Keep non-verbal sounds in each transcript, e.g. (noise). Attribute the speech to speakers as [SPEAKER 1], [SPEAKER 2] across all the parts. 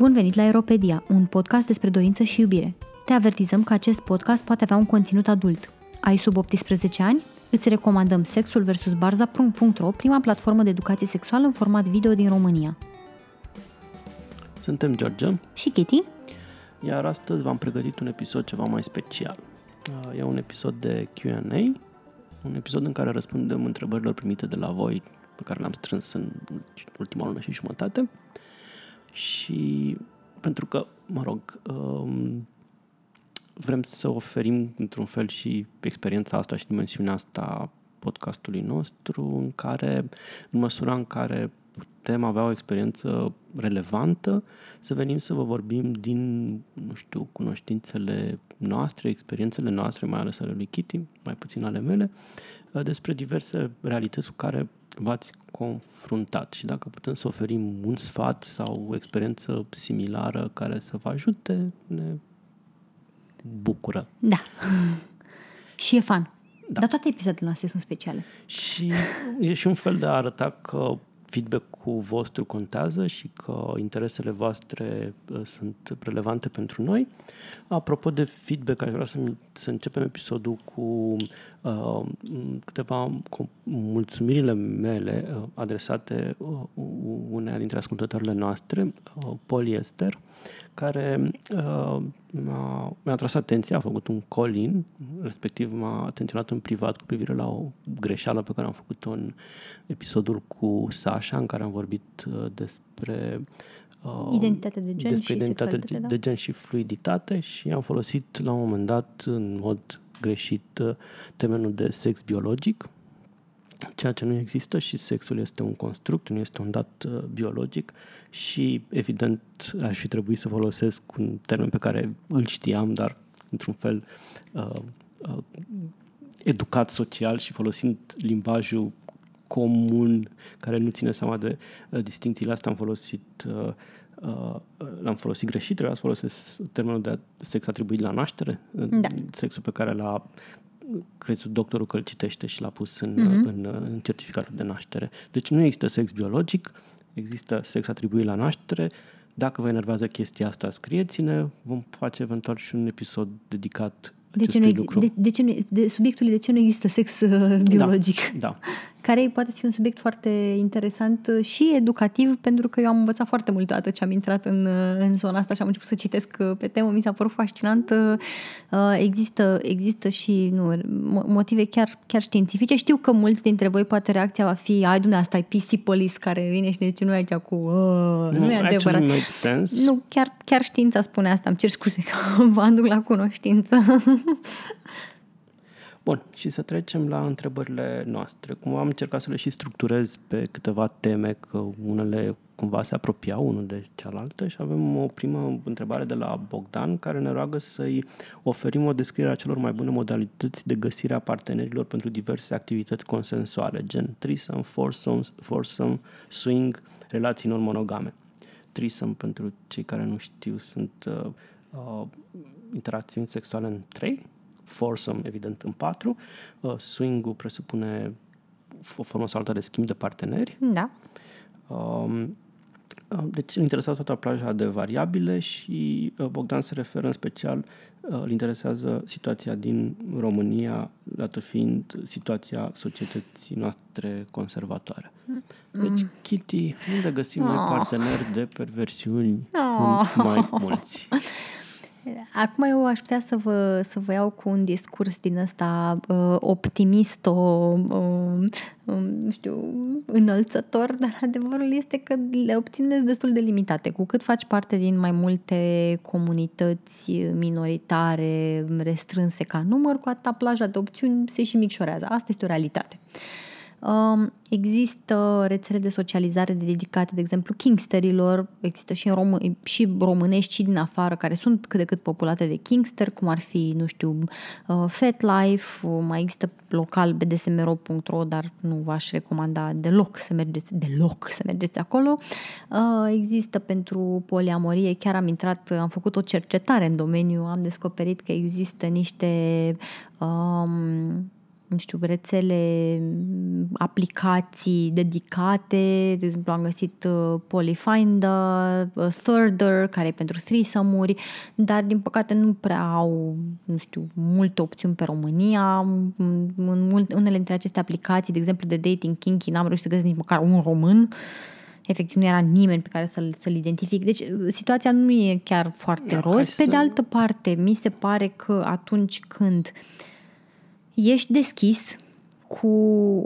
[SPEAKER 1] Bun venit la Aeropedia, un podcast despre dorință și iubire. Te avertizăm că acest podcast poate avea un conținut adult. Ai sub 18 ani? Îți recomandăm Sexul vs. Barza.ro, prima platformă de educație sexuală în format video din România.
[SPEAKER 2] Suntem George
[SPEAKER 1] Și Kitty?
[SPEAKER 2] iar astăzi v-am pregătit un episod ceva mai special. Uh, E un episod de Q&A, un episod în care răspundem întrebărilor primite de la voi, pe care le-am strâns în ultima lună și jumătate. Și pentru că, mă rog, um, vrem să oferim într-un fel și experiența asta și dimensiunea asta a podcastului nostru, în care, în măsura în care putem avea o experiență relevantă, să venim să vă vorbim din, nu știu, cunoștințele noastre, experiențele noastre, mai ales ale lui Kitty, mai puțin ale mele, uh, despre diverse realități cu care v-ați confruntat și dacă putem să oferim un sfat sau o experiență similară care să vă ajute, ne bucură.
[SPEAKER 1] Da. (laughs) și e fan.
[SPEAKER 2] Da.
[SPEAKER 1] Dar toate episoadele noastre sunt speciale.
[SPEAKER 2] Și e și un fel de a arăta că feedback-ul vostru contează și că interesele voastre uh, sunt relevante pentru noi. Apropo de feedback, aș vrea să, să începem episodul cu uh, câteva cu mulțumirile mele uh, adresate uh, uneia dintre ascultătoarele noastre, uh, Poliester, care uh, m-a, mi-a tras atenția, a făcut un call-in, respectiv m-a atenționat în privat cu privire la o greșeală pe care am făcut-o în episodul cu Sasha, în care am vorbit uh, despre uh,
[SPEAKER 1] Identitate de gen
[SPEAKER 2] despre
[SPEAKER 1] și
[SPEAKER 2] identitate
[SPEAKER 1] sexualitate,
[SPEAKER 2] de,
[SPEAKER 1] da.
[SPEAKER 2] de gen și fluiditate și am folosit la un moment dat în mod greșit uh, termenul de sex biologic, ceea ce nu există și sexul este un construct, nu este un dat uh, biologic și evident aș fi trebuit să folosesc un termen pe care îl știam, dar într-un fel uh, uh, educat social și folosind limbajul comun care nu ține seama de uh, distincțiile astea am folosit uh, uh, l-am folosit greșit, trebuia să folosesc termenul de sex atribuit la naștere, uh,
[SPEAKER 1] Da.
[SPEAKER 2] sexul pe care l-a crezut doctorul că îl citește și l-a pus în,
[SPEAKER 1] Mhm.
[SPEAKER 2] mm-hmm. în, în certificatul de naștere. Deci nu există sex biologic, există sex atribuit la naștere. Dacă vă enervează chestia asta, scrieți-ne. Vom face eventual și un episod dedicat
[SPEAKER 1] De ce,
[SPEAKER 2] acestui
[SPEAKER 1] nu exi-
[SPEAKER 2] lucru.
[SPEAKER 1] de, de ce nu, de subiectului de ce nu există sex uh, biologic.
[SPEAKER 2] Da, (laughs)
[SPEAKER 1] care poate fi un subiect foarte interesant uh, și educativ, pentru că eu am învățat foarte mult odată ce am intrat în, uh, în zona asta și am început să citesc uh, pe temă, mi s-a părut fascinant. Uh, Există, există și nu, mo- motive chiar, chiar științifice. Știu că mulți dintre voi poate reacția va fi ai dumne, asta e PC Police care vine și ne zice nu e aici cu "Uh, nu, e adevărat.
[SPEAKER 2] actually make sense.
[SPEAKER 1] Nu, chiar, chiar știința spune asta. Îmi cer scuze (laughs) că vă aduc la cunoștință. (laughs)
[SPEAKER 2] Bun, și să trecem la întrebările noastre. Cum am încercat să le și structurez pe câteva teme, că unele cumva se apropiau unul de cealaltă și avem o primă întrebare de la Bogdan care ne roagă să-i oferim o descriere a celor mai bune modalități de găsire a partenerilor pentru diverse activități consensuale, gen threesome, foursome, foursome swing, relații non-monogame. Threesome, pentru cei care nu știu, sunt uh, uh, interacțiuni sexuale în trei, foursome, evident, în patru. Uh, swing-ul presupune o formă sau alta de schimb de parteneri.
[SPEAKER 1] da.
[SPEAKER 2] Um, uh, deci îl interesează toată plaja de variabile și uh, Bogdan se referă în special, uh, îl interesează situația din România, dată fiind situația societății noastre conservatoare. Deci, Kitty, unde găsim noi parteneri de perversiuni
[SPEAKER 1] Oh.
[SPEAKER 2] mai mulți? (laughs)
[SPEAKER 1] Acum eu aș putea să vă, să vă iau cu un discurs din ăsta uh, optimist, o, uh, uh, nu știu, înălțător, (laughs) dar adevărul este că le obțineți destul de limitate. Cu cât faci parte din mai multe comunități minoritare, restrânse ca număr, cu atâta plaja de opțiuni se și micșorează. Asta este o realitate. Um, Există rețele de socializare dedicate, de exemplu, kingsterilor, există și, în rom- și românești și din afară care sunt cât de cât populate de kingster, cum ar fi, nu știu, uh, FetLife, uh, mai există local bdsmro.ro, dar nu v-aș recomanda deloc să mergeți, deloc să mergeți acolo. Uh, Există pentru poliamorie, chiar am intrat, am făcut o cercetare în domeniu, am descoperit că există niște um, nu știu, rețele, aplicații dedicate, de exemplu am găsit uh, Polyfinder, uh, Thirder, care e pentru threesome dar din păcate nu prea au, nu știu, multe opțiuni pe România. În mult, unele dintre aceste aplicații, de exemplu de dating kinky, n-am reușit să găsesc nici măcar un român efectiv nu era nimeni pe care să-l, să-l identific. Deci situația nu e chiar foarte da, roz. Pe să... de altă parte, mi se pare că atunci când ești deschis cu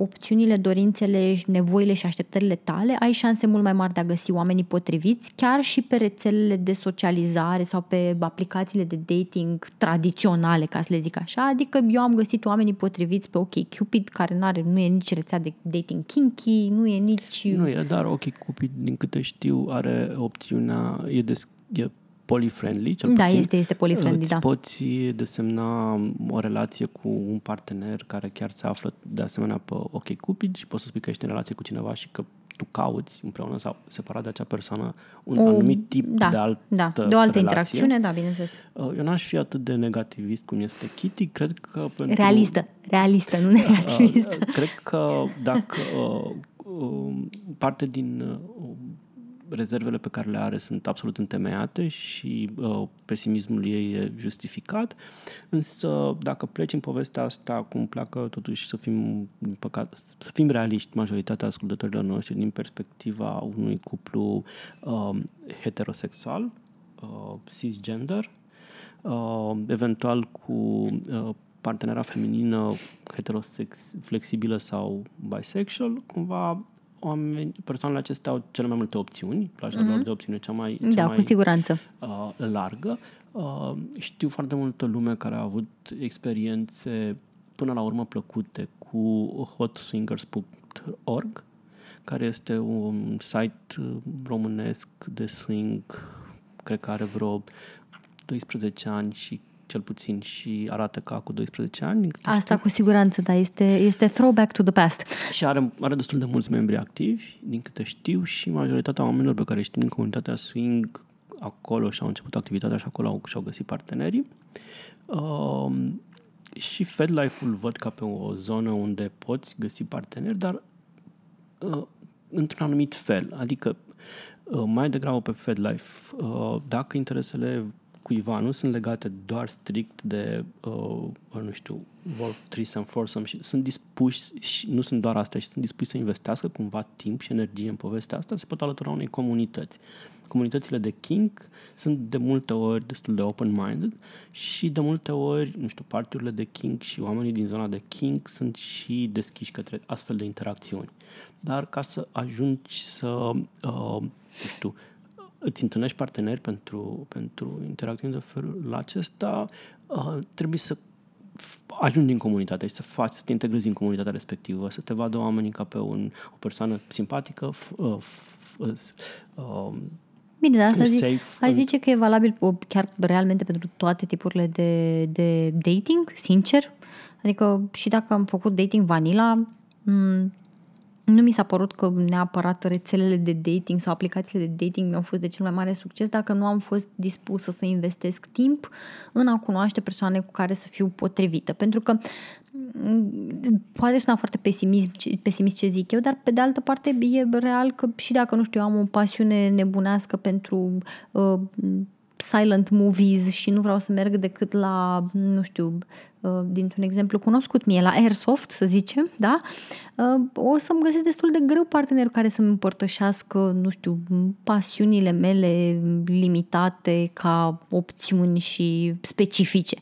[SPEAKER 1] opțiunile, dorințele, nevoile și așteptările tale, ai șanse mult mai mari de a găsi oamenii potriviți, chiar și pe rețelele de socializare sau pe aplicațiile de dating tradiționale, ca să le zic așa. Adică eu am găsit oamenii potriviți pe OkCupid, care nu are, nu e nici rețea de dating kinky, nu e nici...
[SPEAKER 2] Nu e, dar OkCupid, din câte știu, are opțiunea, e, des, e polyfriendly, cel
[SPEAKER 1] da,
[SPEAKER 2] puțin.
[SPEAKER 1] Da, este, este polyfriendly,
[SPEAKER 2] Îți
[SPEAKER 1] da.
[SPEAKER 2] poți desemna o relație cu un partener care chiar se află de asemenea pe OkCupid și poți să spui că ești în relație cu cineva și că tu cauți împreună sau separat de acea persoană un o, anumit tip
[SPEAKER 1] da,
[SPEAKER 2] de altă
[SPEAKER 1] da, de o altă relație. interacțiune, da, bineînțeles.
[SPEAKER 2] Uh, eu n-aș fi atât de negativist cum este Kitty, cred că pentru...
[SPEAKER 1] Realistă, realistă, nu (laughs) negativist.
[SPEAKER 2] Uh, cred că dacă uh, uh, parte din uh, rezervele pe care le are sunt absolut întemeiate și uh, pesimismul ei e justificat, însă dacă pleci în povestea asta cum pleacă totuși să fim, din păcat, să fim realiști majoritatea ascultătorilor noștri din perspectiva unui cuplu uh, heterosexual, uh, cisgender, uh, eventual cu uh, partenera feminină heterosex, flexibilă sau bisexual, cumva oameni, persoanele acestea au cele mai multe opțiuni, plaja mm-hmm. lor de opțiune cea mai, cea
[SPEAKER 1] da,
[SPEAKER 2] mai
[SPEAKER 1] cu siguranță.
[SPEAKER 2] Uh, largă. Uh, știu foarte multă lume care a avut experiențe până la urmă plăcute cu hotswingers.org, care este un site românesc de swing, cred că are vreo 12 ani și cel puțin și arată ca cu 12 ani.
[SPEAKER 1] Asta știu. cu siguranță, da, este, este throwback to the past.
[SPEAKER 2] Și are, are destul de mulți membri activi, din câte știu, și majoritatea oamenilor pe care știm din comunitatea swing acolo și-au început activitatea și acolo au, și-au găsit partenerii. Uh, și FedLife-ul văd ca pe o zonă unde poți găsi parteneri, dar uh, într-un anumit fel. Adică uh, mai degrabă pe FedLife, uh, dacă interesele cuiva nu sunt legate doar strict de, uh, nu știu, work, threesome, foursome și sunt dispuși, și nu sunt doar astea, și sunt dispuși să investească cumva timp și energie în povestea asta, se pot alătura unei comunități. Comunitățile de kink sunt de multe ori destul de open-minded și de multe ori, nu știu, partiurile de kink și oamenii din zona de kink sunt și deschiși către astfel de interacțiuni. Dar ca să ajungi să, uh, nu știu, îți întâlnești parteneri pentru, pentru interacțiuni de felul acesta, uh, trebuie să ajungi în comunitate și să faci, să te integrezi în comunitatea respectivă, să te vadă oamenii ca pe un, o persoană simpatică, f, uh, f, uh,
[SPEAKER 1] Bine, dar asta zic, aș zice că e valabil chiar realmente pentru toate tipurile de, de dating, sincer. Adică și dacă am făcut dating vanilla, m- nu mi s-a părut că neapărat rețelele de dating sau aplicațiile de dating mi-au fost de cel mai mare succes dacă nu am fost dispusă să investesc timp în a cunoaște persoane cu care să fiu potrivită. Pentru că mm, poate suna foarte pesimist, pesimist ce zic eu, dar pe de altă parte e real că și dacă, nu știu, am o pasiune nebunească pentru uh, silent movies și nu vreau să merg decât la, nu știu, uh, dintr-un exemplu cunoscut mie, la Airsoft, să zicem, da? Uh, o să-mi găsesc destul de greu partener care să-mi împărtășească, nu știu, pasiunile mele limitate ca opțiuni și specifice.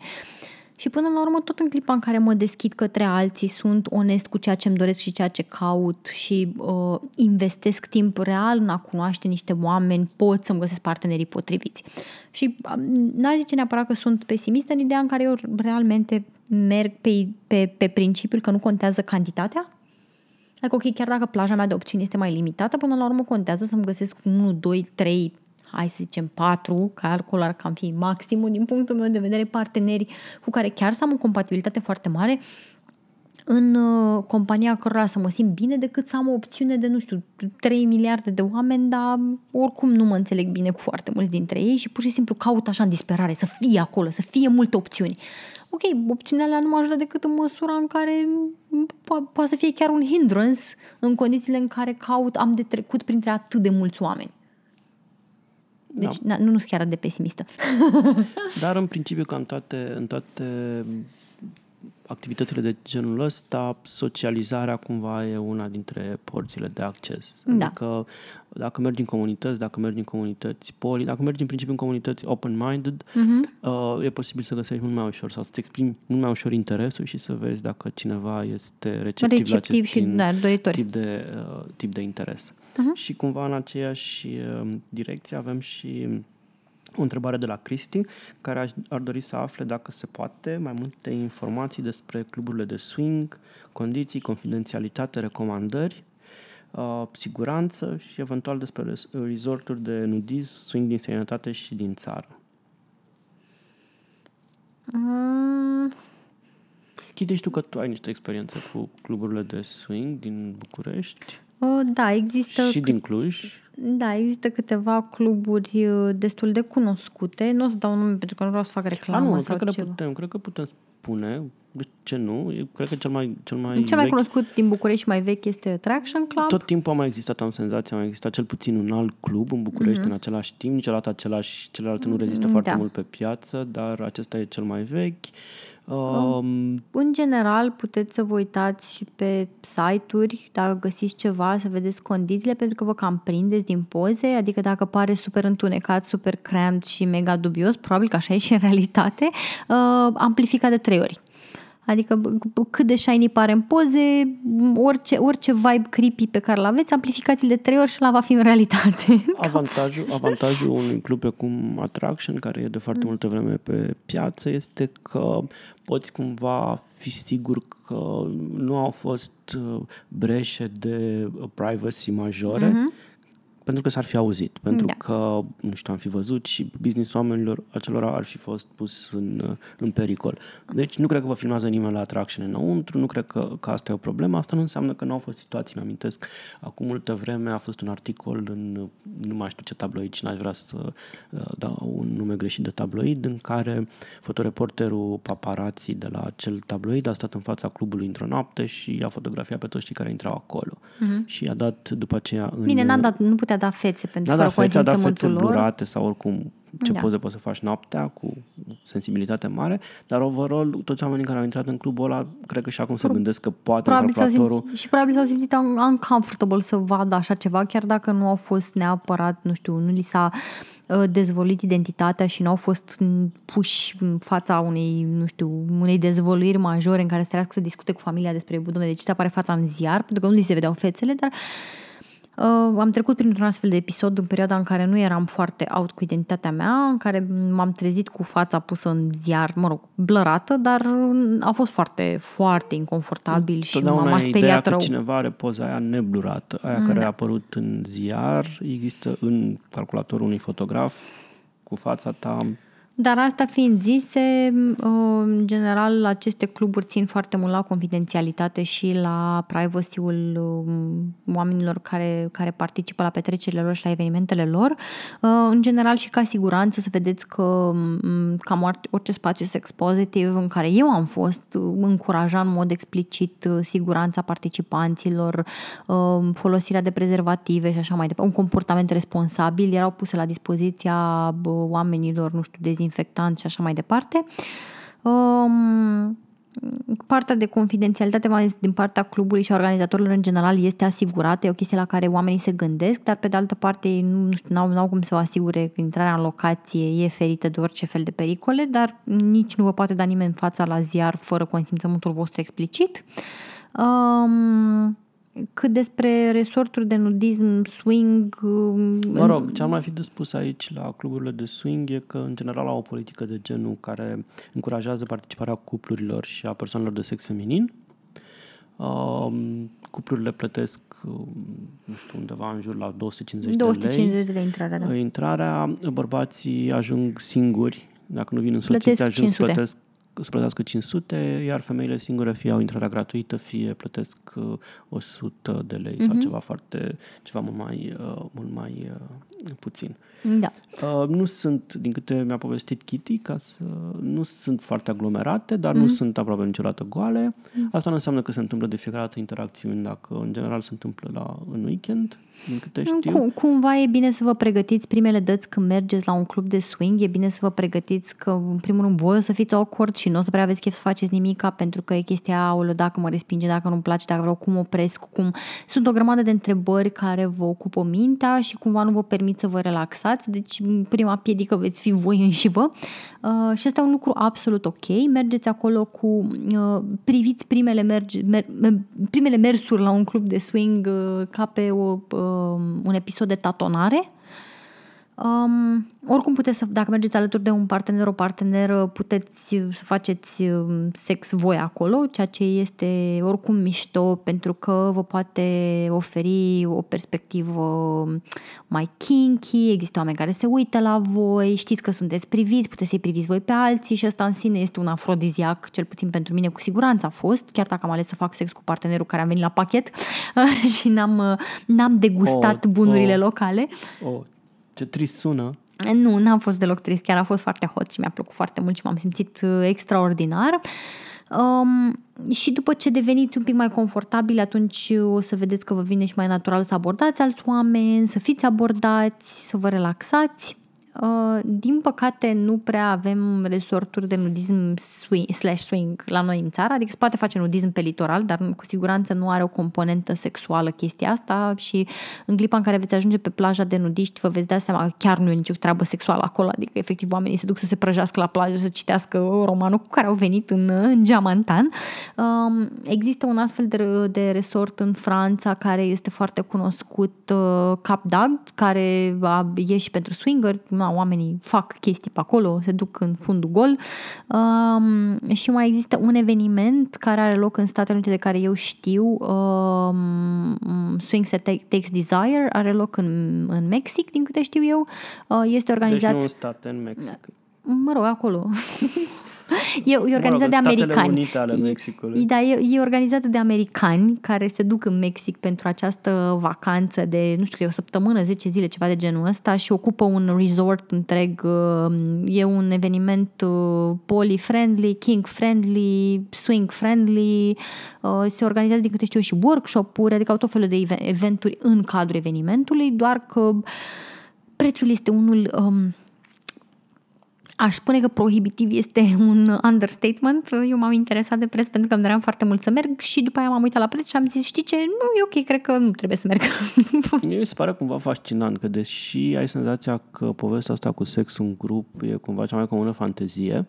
[SPEAKER 1] Și până la urmă, tot în clipa în care mă deschid către alții, sunt onest cu ceea ce îmi doresc și ceea ce caut și uh, investesc timp real în a cunoaște niște oameni, pot să-mi găsesc partenerii potriviți. Și uh, n-aș zice neapărat că sunt pesimistă în ideea în care eu realmente merg pe, pe, pe principiul că nu contează cantitatea, Adică, ok, chiar dacă plaja mea de opțiuni este mai limitată, până la urmă contează să-mi găsesc 1, 2, 3 hai să zicem patru, calcul ar cam fi maximul din punctul meu de vedere, parteneri cu care chiar să am o compatibilitate foarte mare, în uh, compania cărora să mă simt bine decât să am o opțiune de, nu știu, 3 miliarde de oameni, dar oricum nu mă înțeleg bine cu foarte mulți dintre ei și pur și simplu caut așa în disperare să fie acolo, să fie multe opțiuni. Ok, opțiunile alea nu mă ajută decât în măsura în care po- poate să fie chiar un hindrance în condițiile în care caut, am de trecut printre atât de mulți oameni. Deci da. nu, nu sunt chiar de pesimistă. (laughs)
[SPEAKER 2] Dar în principiu ca în toate, în toate activitățile de genul ăsta, socializarea cumva e una dintre porțile de acces.
[SPEAKER 1] Da.
[SPEAKER 2] Adică dacă mergi în comunități, dacă mergi în comunități poli, dacă mergi în principiu în comunități open-minded, uh-huh. uh, e posibil să găsești mult mai ușor sau să-ți exprimi mult mai ușor interesul și să vezi dacă cineva este receptiv,
[SPEAKER 1] Receptiv
[SPEAKER 2] la acest
[SPEAKER 1] și,
[SPEAKER 2] tip,
[SPEAKER 1] da, doritor.
[SPEAKER 2] tip, de, uh, tip de interes.
[SPEAKER 1] Uh-huh.
[SPEAKER 2] Și cumva în aceeași uh, direcție avem și o întrebare de la Cristi, care aș, ar dori să afle dacă se poate mai multe informații despre cluburile de swing, condiții, confidențialitate, recomandări, uh, siguranță și eventual despre res- resorturi de nudism, swing din străinătate și din țară.
[SPEAKER 1] Mm,
[SPEAKER 2] Chite tu că tu ai niște experiențe cu cluburile de swing din București
[SPEAKER 1] uh, da, există
[SPEAKER 2] și din Cluj.
[SPEAKER 1] Da, există câteva cluburi uh, destul de cunoscute. Nu o să dau nume pentru că nu vreau să fac
[SPEAKER 2] A,
[SPEAKER 1] reclamă
[SPEAKER 2] nu,
[SPEAKER 1] sau
[SPEAKER 2] cred că, le
[SPEAKER 1] ceva.
[SPEAKER 2] putem, cred că putem spune. De ce nu? Eu cred că cel mai, cel mai,
[SPEAKER 1] Cel mai
[SPEAKER 2] vechi
[SPEAKER 1] cunoscut din București și mai vechi este Attraction Club.
[SPEAKER 2] Tot timpul a mai existat, am senzația, a mai existat cel puțin un alt club în București
[SPEAKER 1] Mhm.
[SPEAKER 2] mm-hmm. în același timp. Niciodată același, celelalte nu rezistă foarte
[SPEAKER 1] da.
[SPEAKER 2] mult pe piață, dar acesta e cel mai vechi. Um,
[SPEAKER 1] În general, puteți să vă uitați și pe site-uri, dacă găsiți ceva, să vedeți condițiile, pentru că vă cam prindeți din poze, adică dacă pare super întunecat, super cramped și mega dubios, probabil că așa e și în realitate, uh, amplificat de trei ori. Adică b- b- cât de shiny pare în poze, orice, orice vibe creepy pe care l aveți, amplificați de trei ori și la va fi în realitate. (laughs)
[SPEAKER 2] avantajul, avantajul unui club precum Attraction, care e de foarte multă vreme pe piață, este că poți cumva fi sigur că nu au fost uh, breșe de privacy majore, mm-hmm. Pentru că s-ar fi auzit, pentru
[SPEAKER 1] Da.
[SPEAKER 2] că, nu știu, am fi văzut și business oamenilor acelora ar fi fost pus în, uh, în pericol. Deci nu cred că vă filmează nimeni la Attraction înăuntru, nu cred că, că asta e o problemă, asta nu înseamnă că nu au fost situații, îmi amintesc, acum multă vreme a fost un articol în, nu mai știu ce tabloid și n-aș vrea să uh, dau un nume greșit de tabloid, în care fotoreporterul paparații de la acel tabloid a stat în fața clubului într-o noapte și a fotografiat pe toți cei care intrau acolo. Uh-huh. Și a dat după aceea în...
[SPEAKER 1] Mhm. Bine, n-a dat, nu putea da fețe pentru
[SPEAKER 2] Da,
[SPEAKER 1] fără
[SPEAKER 2] da, fețe, a dat fețe
[SPEAKER 1] consimțământul lor.
[SPEAKER 2] blurate sau oricum ce
[SPEAKER 1] Da.
[SPEAKER 2] poze poți să faci noaptea cu sensibilitate mare, dar overall toți oamenii care au intrat în clubul ăla cred că și acum se gândesc că poate
[SPEAKER 1] Probabil s-au
[SPEAKER 2] calculatorul
[SPEAKER 1] simțit, și probabil s-au simțit un- uncomfortable să vadă așa ceva, chiar dacă nu au fost neapărat, nu știu, nu li s-a uh, dezvăluit identitatea și nu au fost mm, puși în fața unei, nu știu, unei dezvăluiri majore în care să trească să discute cu familia despre, domnule, de ce ți apare fața în ziar, pentru că nu li se vedeau fețele, dar Uh, am trecut printr-un astfel de episod în perioada în care nu eram foarte out cu identitatea mea, în care m-am trezit cu fața pusă în ziar, mă rog, blărată, dar uh, a fost foarte, foarte inconfortabil și
[SPEAKER 2] Totdeauna
[SPEAKER 1] m-a
[SPEAKER 2] e ideea
[SPEAKER 1] speriat
[SPEAKER 2] că
[SPEAKER 1] rău.
[SPEAKER 2] cineva are poza aia neblurată, aia care a apărut în ziar, există în calculatorul unui fotograf cu fața ta.
[SPEAKER 1] Dar asta fiind zise, uh, în general aceste cluburi țin foarte mult la confidențialitate și la privacy-ul um, oamenilor care, care participă la petrecerile lor și la evenimentele lor. Uh, În general și ca siguranță să vedeți că um, cam orice- orice spațiu sex pozitiv în care eu am fost uh, încuraja în mod explicit uh, siguranța participanților, uh, folosirea de prezervative și așa mai departe, un comportament responsabil, erau puse la dispoziția bă, oamenilor, nu știu, dezinfectanți și așa mai departe. Um, partea de confidențialitate, mai ales din partea clubului și a organizatorilor în general, este asigurată, e o chestie la care oamenii se gândesc, dar pe de altă parte ei nu, nu știu, n-au, n-au cum să o asigure că intrarea în locație e ferită de orice fel de pericole, dar nici nu vă poate da nimeni în fața la ziar fără consimțământul vostru explicit. Um, cât despre resorturi de nudism, swing... um,
[SPEAKER 2] Mă rog, ce ar mai fi de spus aici la cluburile de swing e că în general au o politică de genul care încurajează participarea cuplurilor și a persoanelor de sex feminin. Um, cuplurile plătesc, um, nu știu, undeva în jur la 250, de lei.
[SPEAKER 1] 250 de lei intrarea, da.
[SPEAKER 2] Intrarea, bărbații ajung singuri, dacă nu vin însoțiți,
[SPEAKER 1] Plătesc
[SPEAKER 2] ajung
[SPEAKER 1] 500.
[SPEAKER 2] plătesc să plătească 500, iar femeile singure fie au intrarea gratuită, fie plătesc 100 de lei mm-hmm. sau ceva foarte, ceva mult mai, mult mai puțin.
[SPEAKER 1] Da.
[SPEAKER 2] Uh, nu sunt, din câte mi-a povestit Kitty, ca să, nu sunt foarte aglomerate, dar mm. nu sunt aproape niciodată goale. Mm. Asta nu înseamnă că se întâmplă de fiecare dată interacțiuni, dacă în general se întâmplă la, în weekend, din câte știu.
[SPEAKER 1] Cum, cumva e bine să vă pregătiți primele dăți când mergeți la un club de swing, e bine să vă pregătiți că, în primul rând, voi o să fiți awkward și nu o să prea aveți chef să faceți nimica pentru că e chestia, aolă, dacă mă respinge, dacă nu-mi place, dacă vreau, cum opresc, cum... Sunt o grămadă de întrebări care vă ocupă mintea și cumva nu vă permit să vă relaxați, deci prima piedică veți fi voi înși vă. Uh, și asta e un lucru absolut ok. Mergeți acolo cu, uh, priviți primele, mergi, mer, primele mersuri la un club de swing uh, ca pe o, uh, un episod de tatonare Um, oricum puteți să, dacă mergeți alături de un partener, o parteneră, puteți să faceți um, sex voi acolo, ceea ce este oricum mișto pentru că vă poate oferi o perspectivă mai kinky, există oameni care se uită la voi, știți că sunteți priviți, puteți să-i priviți voi pe alții și asta în sine este un afrodiziac, cel puțin pentru mine cu siguranță a fost, chiar dacă am ales să fac sex cu partenerul care a venit la pachet (laughs) și n-am, n-am degustat oh, bunurile oh, locale.
[SPEAKER 2] Oh, ce trist sună.
[SPEAKER 1] Nu, n-am fost deloc trist, chiar a fost foarte hot și mi-a plăcut foarte mult și m-am simțit uh, extraordinar. Um, și după ce deveniți un pic mai confortabili, atunci o să vedeți că vă vine și mai natural să abordați alți oameni, să fiți abordați, să vă relaxați. Uh, din păcate nu prea avem resorturi de nudism swing, slash swing la noi în țară, adică se poate face nudism pe litoral, dar cu siguranță nu are o componentă sexuală chestia asta. Și în clipa în care veți ajunge pe plaja de nudiști vă veți da seama că chiar nu e nicio treabă sexuală acolo, adică efectiv oamenii se duc să se prăjească la plajă, să citească romanul cu care au venit în, în Geamantan. Um, există un astfel de, de resort în Franța care este foarte cunoscut, uh, Cap d'Agde, care e și pentru swinger, na, oamenii fac chestii pe acolo, se duc în fundul gol. Um, și mai există un eveniment care are loc în Statele Unite de care eu știu, um, Swing Set Takes Desire, are loc în, în Mexic, din câte știu eu. Uh, este organizat... Deci
[SPEAKER 2] nu în state, în Mexic.
[SPEAKER 1] Mă rog, acolo. (laughs) (laughs) E, e organizat mă rog, de americani.
[SPEAKER 2] Unite ale Mexicului.
[SPEAKER 1] Da, e, e organizată de americani care se duc în Mexic pentru această vacanță de, nu știu, o săptămână, 10 zile, ceva de genul ăsta și ocupă un resort întreg. Uh, e un eveniment uh, poly-friendly, king-friendly, swing-friendly. Uh, se organizează, din câte știu și workshop-uri, adică au tot felul de eventuri în cadrul evenimentului, doar că prețul este unul... Um, Aș spune că prohibitiv este un understatement. Eu m-am interesat de preț pentru că îmi doream foarte mult să merg și după aia m-am uitat la preț și am zis, știi ce, nu, e ok, cred că nu trebuie să merg. (laughs)
[SPEAKER 2] Mie mi se pare cumva fascinant că deși ai senzația că povestea asta cu sex în grup e cumva cea mai comună fantezie,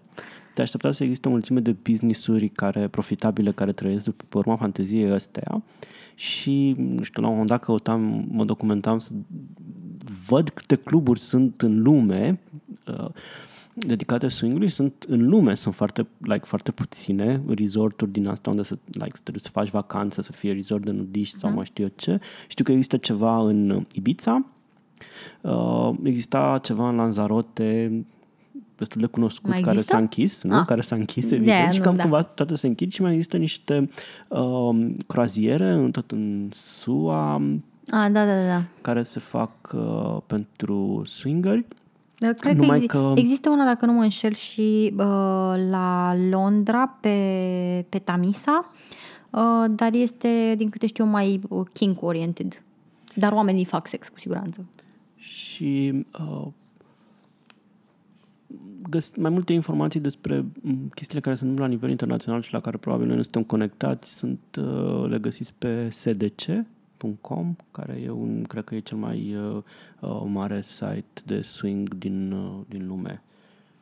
[SPEAKER 2] te aștepta să existe o mulțime de business-uri care, profitabile care trăiesc după urma fanteziei astea și, nu știu, la un moment dat căutam, mă documentam să văd câte cluburi sunt în lume uh, dedicate swingului sunt în lume, sunt foarte, like, foarte puține resorturi din asta unde să, like, trebuie să faci vacanță, să fie resort de nudiști sau uh-huh. mai știu eu ce. Știu că există ceva în Ibiza, uh, exista ceva în Lanzarote, destul de cunoscut, mai care s-a închis, nu? Ah. Care s-a închis, evident, și cam da. cumva toate se închid și mai există niște uh, croaziere în, tot în SUA,
[SPEAKER 1] ah, da, da, da.
[SPEAKER 2] care se fac uh, pentru swingeri
[SPEAKER 1] dar cred Numai că, exi- că există una, dacă nu mă înșel, și uh, la Londra, pe, pe Tamisa, uh, dar este, din câte știu, mai uh, kink-oriented. Dar oamenii fac sex, cu siguranță.
[SPEAKER 2] Și uh, găs- mai multe informații despre mm, chestiile care se întâmplă la nivel internațional și la care probabil noi nu suntem conectați sunt, uh, le găsiți pe SDC, swing.com, care e un, cred că e cel mai uh, uh, mare site de swing din, uh, din lume.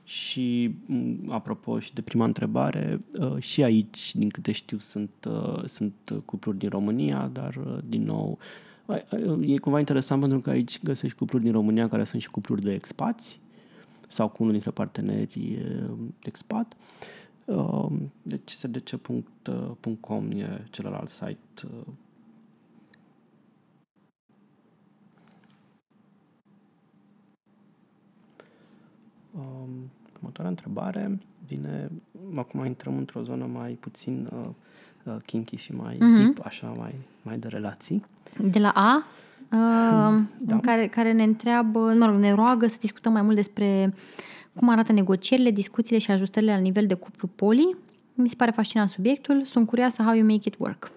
[SPEAKER 2] Și, mm, apropo, și de prima întrebare, uh, și aici, din câte știu, sunt, uh, sunt cupluri din România, dar, uh, din nou, e cumva interesant pentru că aici găsești cupluri din România care sunt și cupluri de expați sau cu unul dintre partenerii expat. Deci sdc.com e celălalt site Următoarea întrebare vine, acum intrăm într-o zonă mai puțin uh, uh, kinky și mai mm-hmm. deep, așa, mai, mai de relații.
[SPEAKER 1] De la A, uh, (laughs) da. care, care ne întreabă, mă rog, ne roagă să discutăm mai mult despre cum arată negocierile, discuțiile și ajustările la nivel de cuplu poli. Mi se pare fascinant subiectul, sunt curioasă how you make it work.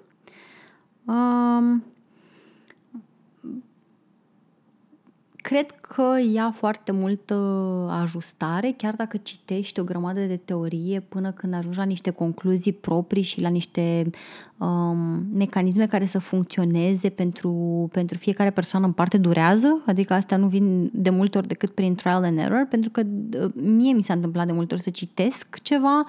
[SPEAKER 1] Um, Cred că ia foarte multă ajustare, chiar dacă citești o grămadă de teorie până când ajungi la niște concluzii proprii și la niște um, mecanisme care să funcționeze pentru, pentru fiecare persoană în parte durează, adică astea nu vin de multe ori decât prin trial and error, pentru că uh, mie mi s-a întâmplat de multe ori să citesc ceva,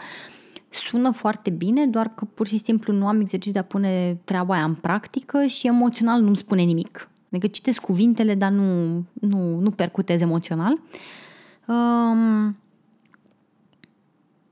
[SPEAKER 1] sună foarte bine, doar că pur și simplu nu am exercițiul de a pune treaba aia în practică și emoțional nu-mi spune nimic. Adică citesc cuvintele, dar nu, nu, nu percutez emoțional. Um,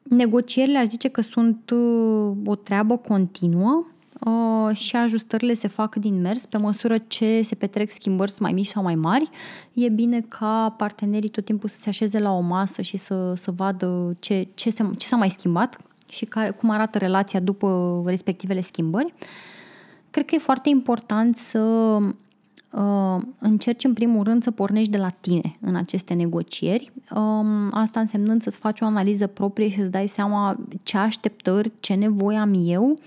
[SPEAKER 1] negocierile aș zice că sunt uh, o treabă continuă uh, și ajustările se fac din mers pe măsură ce se petrec schimbări mai mici sau mai mari. E bine ca partenerii tot timpul să se așeze la o masă și să, să vadă ce, ce, se, ce s-a mai schimbat și care, cum arată relația după respectivele schimbări. Cred că e foarte important să uh, încerci în primul rând să pornești de la tine în aceste negocieri. Um, asta însemnând să-ți faci o analiză proprie și să-ți dai seama ce așteptări, ce nevoi am eu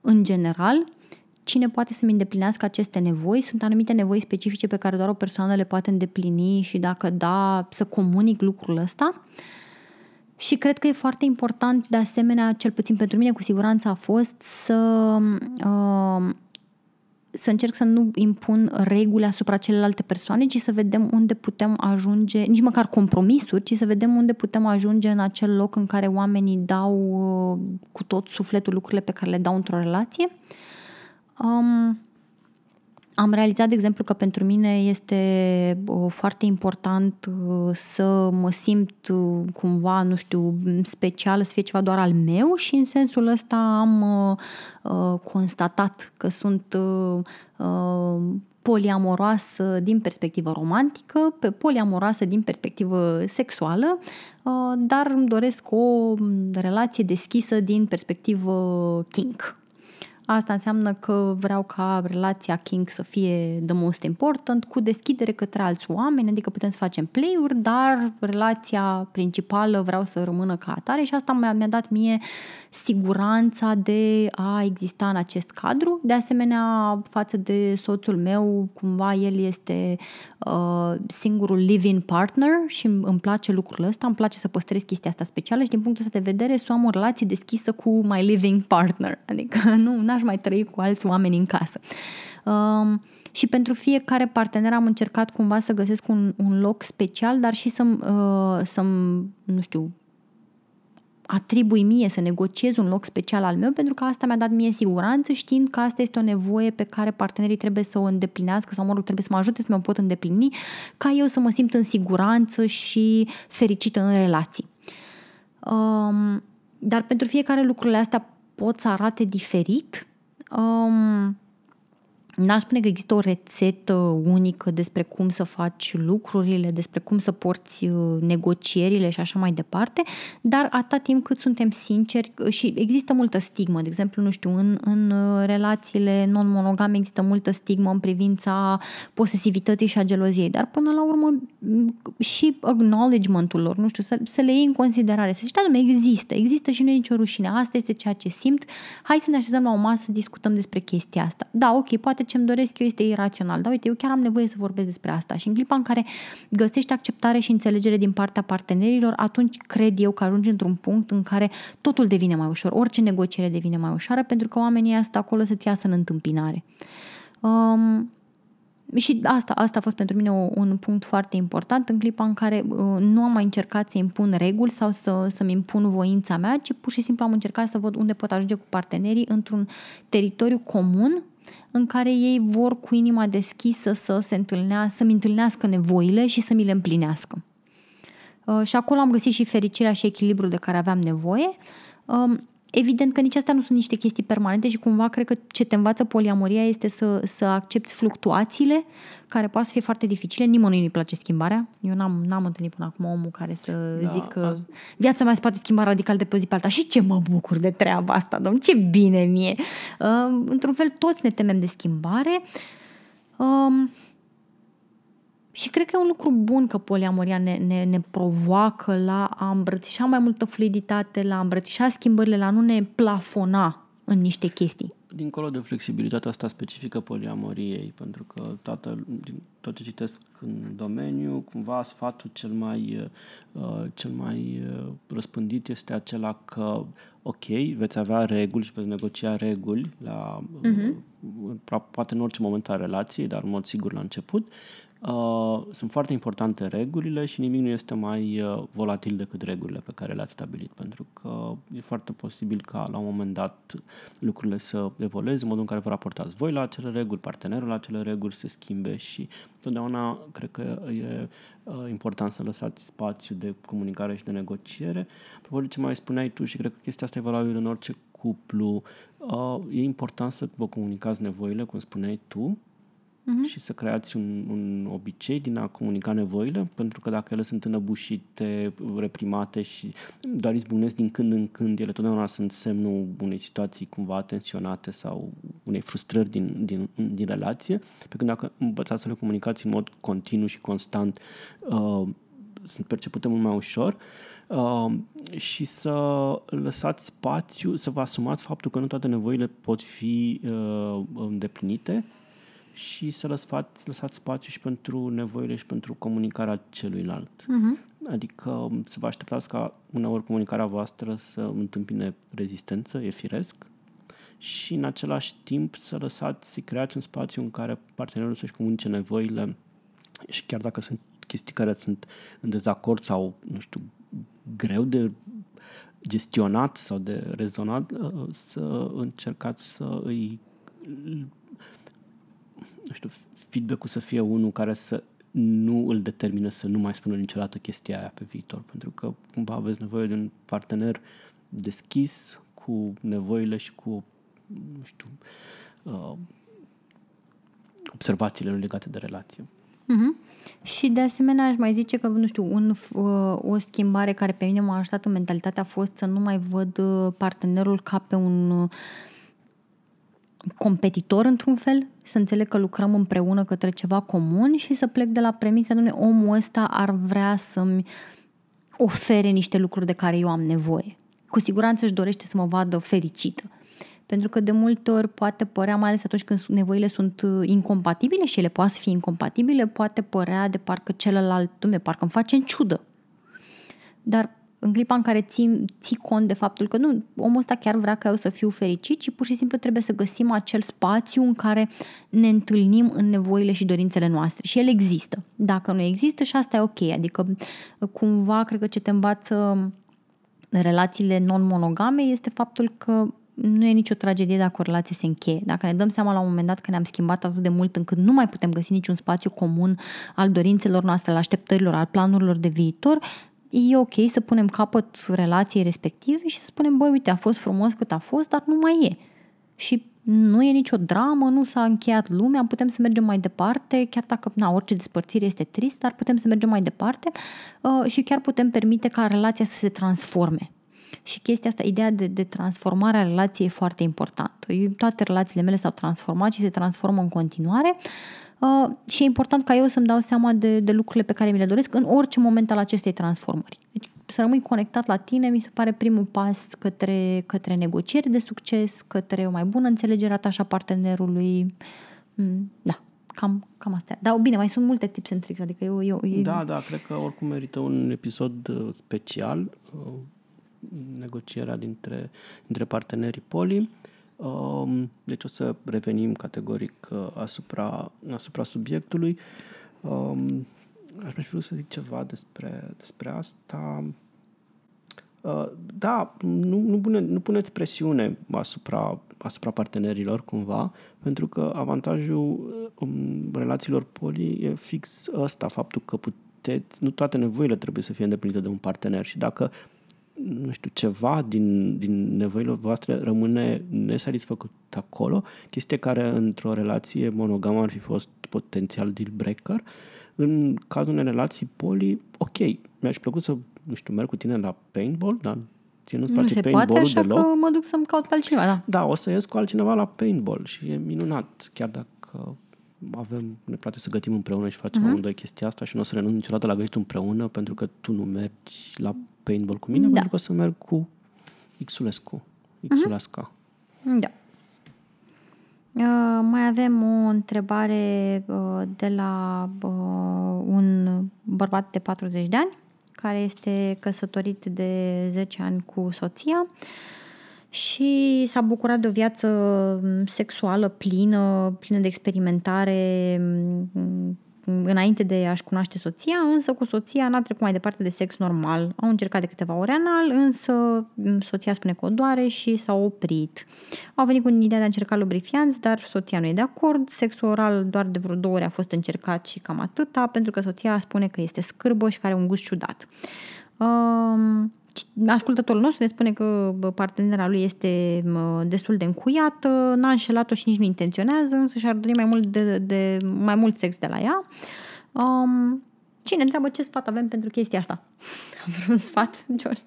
[SPEAKER 1] în general, cine poate să-mi îndeplinească aceste nevoi. Sunt anumite nevoi specifice pe care doar o persoană le poate îndeplini și dacă da, să comunic lucrul ăsta. Și cred că e foarte important, de asemenea, cel puțin pentru mine, cu siguranță a fost să uh, să încerc să nu impun reguli asupra celelalte persoane, ci să vedem unde putem ajunge, nici măcar compromisuri, ci să vedem unde putem ajunge în acel loc în care oamenii dau uh, cu tot sufletul lucrurile pe care le dau într-o relație. Um, am realizat, de exemplu, că pentru mine este foarte important uh, să mă simt uh, cumva, nu știu, special, să fie ceva doar al meu și în sensul ăsta am uh, constatat că sunt poliamoroasă din perspectivă romantică, pe poliamoroasă din perspectivă sexuală, dar îmi doresc o relație deschisă din perspectivă kink, Asta înseamnă că vreau ca relația King să fie the most important, cu deschidere către alți oameni, adică putem să facem play-uri, dar relația principală vreau să rămână ca atare și asta mi-a, mi-a dat mie siguranța de a exista în acest cadru. De asemenea, față de soțul meu, cumva el este uh, singurul living partner și îmi place lucrul ăsta, îmi place să păstrez chestia asta specială și din punctul ăsta de vedere să am o relație deschisă cu my living partner. Adică (laughs) nu n-aș mai trăi cu alți oameni în casă. Um, și pentru fiecare partener am încercat cumva să găsesc un, un loc special, dar și să-mi, uh, să-mi, nu știu, atribui mie să negociez un loc special al meu, pentru că asta mi-a dat mie siguranță, știind că asta este o nevoie pe care partenerii trebuie să o îndeplinească sau, mă rog, trebuie să mă ajute să mă pot îndeplini, ca eu să mă simt în siguranță și fericită în relații. Um, dar pentru fiecare lucrurile astea pot să arate diferit. Um, N-aș spune că există o rețetă unică despre cum să faci lucrurile, despre cum să porți uh, negocierile și așa mai departe, dar atâta timp cât suntem sinceri uh, și există multă stigmă, de exemplu, nu știu, în, în uh, relațiile non-monogame există multă stigmă în privința posesivității și a geloziei, dar până la urmă și acknowledgement-ul lor, nu știu, să, să le iei în considerare, să zici, da, există, există și nu e nicio rușine, asta este ceea ce simt, hai să ne așezăm la o masă să discutăm despre chestia asta. Da, ok, poate poate ce-mi doresc eu este irațional. Da, uite, eu chiar am nevoie să vorbesc despre asta. Și în clipa în care găsești acceptare și înțelegere din partea partenerilor, atunci cred eu că ajungi într-un punct în care totul devine mai ușor, orice negociere devine mai ușoară, pentru că oamenii sunt acolo să-ți iasă în întâmpinare. Um, și asta, asta a fost pentru mine o, un punct foarte important în clipa în care uh, nu am mai încercat să impun reguli sau să, să-mi impun voința mea, ci pur și simplu am încercat să văd unde pot ajunge cu partenerii într-un teritoriu comun în care ei vor cu inima deschisă să se întâlnească, să-mi întâlnească nevoile și să mi le împlinească. Uh, și acolo am găsit și fericirea și echilibrul de care aveam nevoie. Um, Evident că nici astea nu sunt niște chestii permanente și cumva cred că ce te învață poliamoria este să, să accepti fluctuațiile care poate să fie foarte dificile. Nimănui nu-i place schimbarea. Eu n-am, n-am întâlnit până acum omul care să da, zic că asta... viața mea se poate schimba radical de pe zi pe alta. Și ce mă bucur de treaba asta, domn, ce bine mie! Uh, într-un fel, toți ne temem de schimbare. Uh, și cred că e un lucru bun că poliamoria ne, ne, ne provoacă la a îmbrățișa mai multă fluiditate, la a îmbrățișa schimbările, la a nu ne plafona în niște chestii.
[SPEAKER 2] Dincolo de flexibilitatea asta specifică poliamoriei, pentru că toată, din tot ce citesc în domeniu, cumva sfatul cel mai, uh, cel mai uh, răspândit este acela că, ok, veți avea reguli și veți negocia reguli la, uh-huh. poate în orice moment a relației, dar în mod sigur la început, Uh, sunt foarte importante regulile și nimic nu este mai uh, volatil decât regulile pe care le-ați stabilit, pentru că e foarte posibil ca la un moment dat lucrurile să evolueze în modul în care vă raportați voi la acele reguli, partenerul la acele reguli se schimbe și totdeauna cred că e uh, important să lăsați spațiu de comunicare și de negociere. Probabil ce mai spuneai tu și cred că chestia asta e valabilă în orice cuplu, uh, e important să vă comunicați nevoile, cum spuneai tu, uh-huh. și să creați un, un obicei din a comunica nevoile, pentru că dacă ele sunt înăbușite, reprimate și doar izbunesc din când în când, ele totdeauna sunt semnul unei situații cumva tensionate sau unei frustrări din, din, din relație, pe când dacă învățați să le comunicați în mod continuu și constant, uh, sunt percepute mult mai ușor. Uh, și să lăsați spațiu, să vă asumați faptul că nu toate nevoile pot fi uh, îndeplinite și să lăsați, lăsați spațiu și pentru nevoile și pentru comunicarea celuilalt. Uh-huh. Adică să vă așteptați ca uneori comunicarea voastră să întâmpine rezistență, e firesc, și în același timp să lăsați, să creați un spațiu în care partenerul să-și comunice nevoile și chiar dacă sunt chestii care sunt în dezacord sau, nu știu, greu de gestionat sau de rezonat, să încercați să îi nu știu, feedback-ul să fie unul care să nu îl determină să nu mai spună niciodată chestia aia pe viitor, pentru că cumva aveți nevoie de un partener deschis cu nevoile și cu, nu știu, uh, observațiile legate de relație.
[SPEAKER 1] Mm-hmm. Și de asemenea aș mai zice că, nu știu, un, uh, o schimbare care pe mine m-a ajutat în mentalitate a fost să nu mai văd uh, partenerul ca pe un uh, competitor într-un fel, să înțeleg că lucrăm împreună către ceva comun și să plec de la premisa, domnule, omul ăsta ar vrea să-mi ofere niște lucruri de care eu am nevoie. Cu siguranță își dorește să mă vadă fericită. Pentru că de multe ori poate părea, mai ales atunci când nevoile sunt uh, incompatibile și ele poate fi incompatibile, poate părea de parcă celălalt, dumne, parcă îmi face în ciudă. Dar în clipa în care ții, ții cont de faptul că nu, omul ăsta chiar vrea ca eu să fiu fericit și pur și simplu trebuie să găsim acel spațiu în care ne întâlnim în nevoile și dorințele noastre. Și el există. Dacă nu există și asta e ok. Adică cumva cred că ce te învață relațiile non-monogame este faptul că nu e nicio tragedie dacă o relație se încheie. Dacă ne dăm seama la un moment dat că ne-am schimbat atât de mult încât nu mai putem găsi niciun spațiu comun al dorințelor noastre, al așteptărilor, al planurilor de viitor, e ok să punem capăt relației respective și să spunem, băi, uite, a fost frumos cât a fost, dar nu mai e. Și nu e nicio dramă, nu s-a încheiat lumea, putem să mergem mai departe, chiar dacă na, orice despărțire este trist, dar putem să mergem mai departe uh, și chiar putem permite ca relația să se transforme. Și chestia asta, ideea de, de transformare a relației e foarte importantă. Eu, toate relațiile mele s-au transformat și se transformă în continuare Uh, și e important ca eu să-mi dau seama de, de lucrurile pe care mi le doresc în orice moment al acestei transformări. Deci să rămâi conectat la tine mi se pare primul pas către, către negocieri de succes, către o mai bună înțelegere a ta și a partenerului. Mm, da, cam, cam astea. Dar bine, mai sunt multe tips and tricks, adică eu... eu, eu...
[SPEAKER 2] Da, da, cred că oricum merită un episod uh, special, uh, negocierea dintre, dintre partenerii poli. Um, deci o să revenim categoric uh, asupra, asupra subiectului. Um, aș mai fi să zic ceva despre, despre asta. Uh, da, nu, nu, pune, nu puneți presiune asupra, asupra partenerilor cumva, pentru că avantajul um, relațiilor poli e fix ăsta, faptul că puteți, nu toate nevoile trebuie să fie îndeplinite de un partener și dacă nu știu, ceva din, din nevoile voastre rămâne nesatisfăcut acolo, chestie care într-o relație monogamă ar fi fost potențial deal breaker. În cazul unei relații poli, ok, mi-aș plăcut să, nu știu, merg cu tine la paintball, dar ție nu-ți place
[SPEAKER 1] nu se
[SPEAKER 2] paintball
[SPEAKER 1] poate, așa
[SPEAKER 2] deloc.
[SPEAKER 1] că mă duc să-mi caut pe altcineva, da.
[SPEAKER 2] Da, o să ies cu altcineva la paintball și e minunat, chiar dacă avem, ne place să gătim împreună și facem uh-huh. amândoi chestia asta și nu o să renunț niciodată la gătit împreună pentru că tu nu mergi la paintball cu mine,
[SPEAKER 1] Da.
[SPEAKER 2] pentru că o să merg cu Xulescu, Xulesca.
[SPEAKER 1] Da. Uh, mai avem o întrebare uh, de la uh, un bărbat de 40 de ani care este căsătorit de 10 ani cu soția și s-a bucurat de o viață mm, sexuală plină, plină de experimentare mm, înainte de a-și cunoaște soția, însă cu soția n-a trecut mai departe de sex normal. Au încercat de câteva ore anal, însă mm, soția spune că o doare și s-au oprit. Au venit cu ideea de a încerca lubrifianți, dar soția nu e de acord. Sexul oral doar de vreo două ori a fost încercat și cam atâta, pentru că soția spune că este scârbă și că are un gust ciudat. Um, ascultătorul nostru ne spune că bă, partenera lui este mă, destul de încuiată, n-a înșelat-o și nici nu intenționează, însă și-ar dori mai mult, de, de, mai mult sex de la ea. Um, cine întreabă ce sfat avem pentru chestia asta? (laughs) Am vreun sfat, George?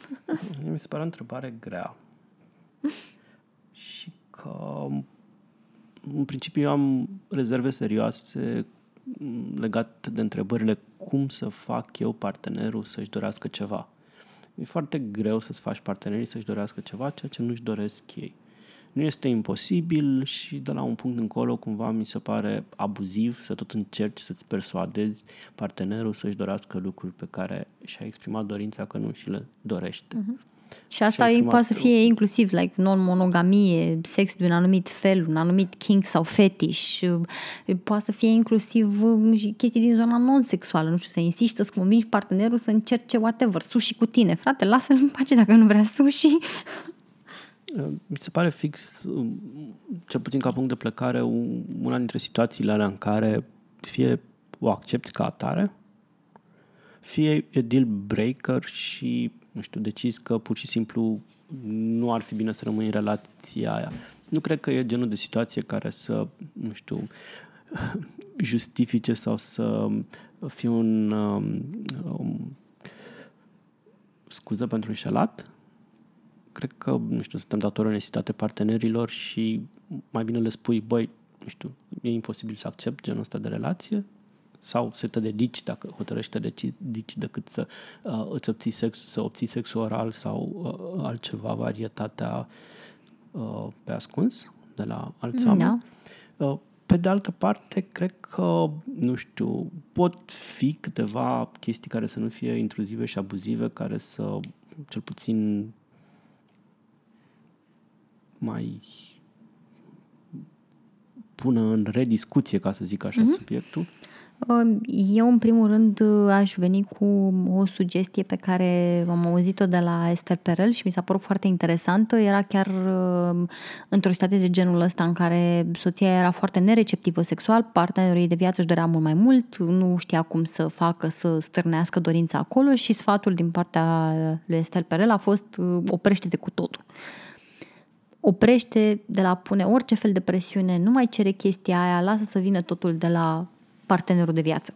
[SPEAKER 1] (laughs)
[SPEAKER 2] Mi se pare o întrebare grea. și că în principiu eu am rezerve serioase m, legate de întrebările cum să fac eu partenerul să-și dorească ceva. E foarte greu să-ți faci partenerii să-și dorească ceva, ceea ce nu-și doresc ei. Nu este imposibil și de la un punct încolo cumva mi se pare abuziv să tot încerci să-ți persuadezi partenerul să-și dorească lucruri pe care și-a exprimat dorința că nu și le dorește. Uh-huh.
[SPEAKER 1] Și asta
[SPEAKER 2] Și-ai
[SPEAKER 1] e,
[SPEAKER 2] exprimat
[SPEAKER 1] poate să fie inclusiv like non-monogamie, sex de un anumit fel, un anumit kink sau fetish. uh, Poate să fie inclusiv uh, și chestii din zona non-sexuală. Nu știu, să insiști, să-ți convingi partenerul să încerce whatever, sushi cu tine. Frate, lasă-l în pace dacă nu vrea sushi.
[SPEAKER 2] Mi se pare fix, cel puțin ca punct de plecare, una dintre situațiile alea în care fie o accepti ca atare, fie e deal breaker și, nu știu, decizi că pur și simplu nu ar fi bine să rămâi în relația aia. Nu cred că e genul de situație care să, nu știu, (laughs) justifice sau să fie un, um, um, scuză pentru înșelat, cred că, nu știu, suntem datori onestitate partenerilor și mai bine le spui, băi, nu știu, e imposibil să accept genul ăsta de relație sau să te dedici, dacă hotărăști să te dedici, decât să uh, îți obții sex, să obții sex oral sau uh, altceva, varietatea uh, pe ascuns de la alți
[SPEAKER 1] Da.
[SPEAKER 2] oameni. Uh, pe de altă parte, cred că, nu știu, pot fi câteva chestii care să nu fie intruzive și abuzive, care să, cel puțin, mai pună în rediscuție, ca să zic așa, mm-hmm. subiectul.
[SPEAKER 1] Eu, în primul rând, aș veni cu o sugestie pe care am auzit-o de la Esther Perel și mi s-a părut foarte interesantă. Era chiar uh, într-o situație de genul ăsta în care soția era foarte nereceptivă sexual, partenerul ei de viață își dorea mult mai mult, nu știa cum să facă să stârnească dorința acolo și sfatul din partea lui Esther Perel a fost uh, oprește-te cu totul oprește de la a pune orice fel de presiune, nu mai cere chestia aia, lasă să vină totul de la partenerul de viață.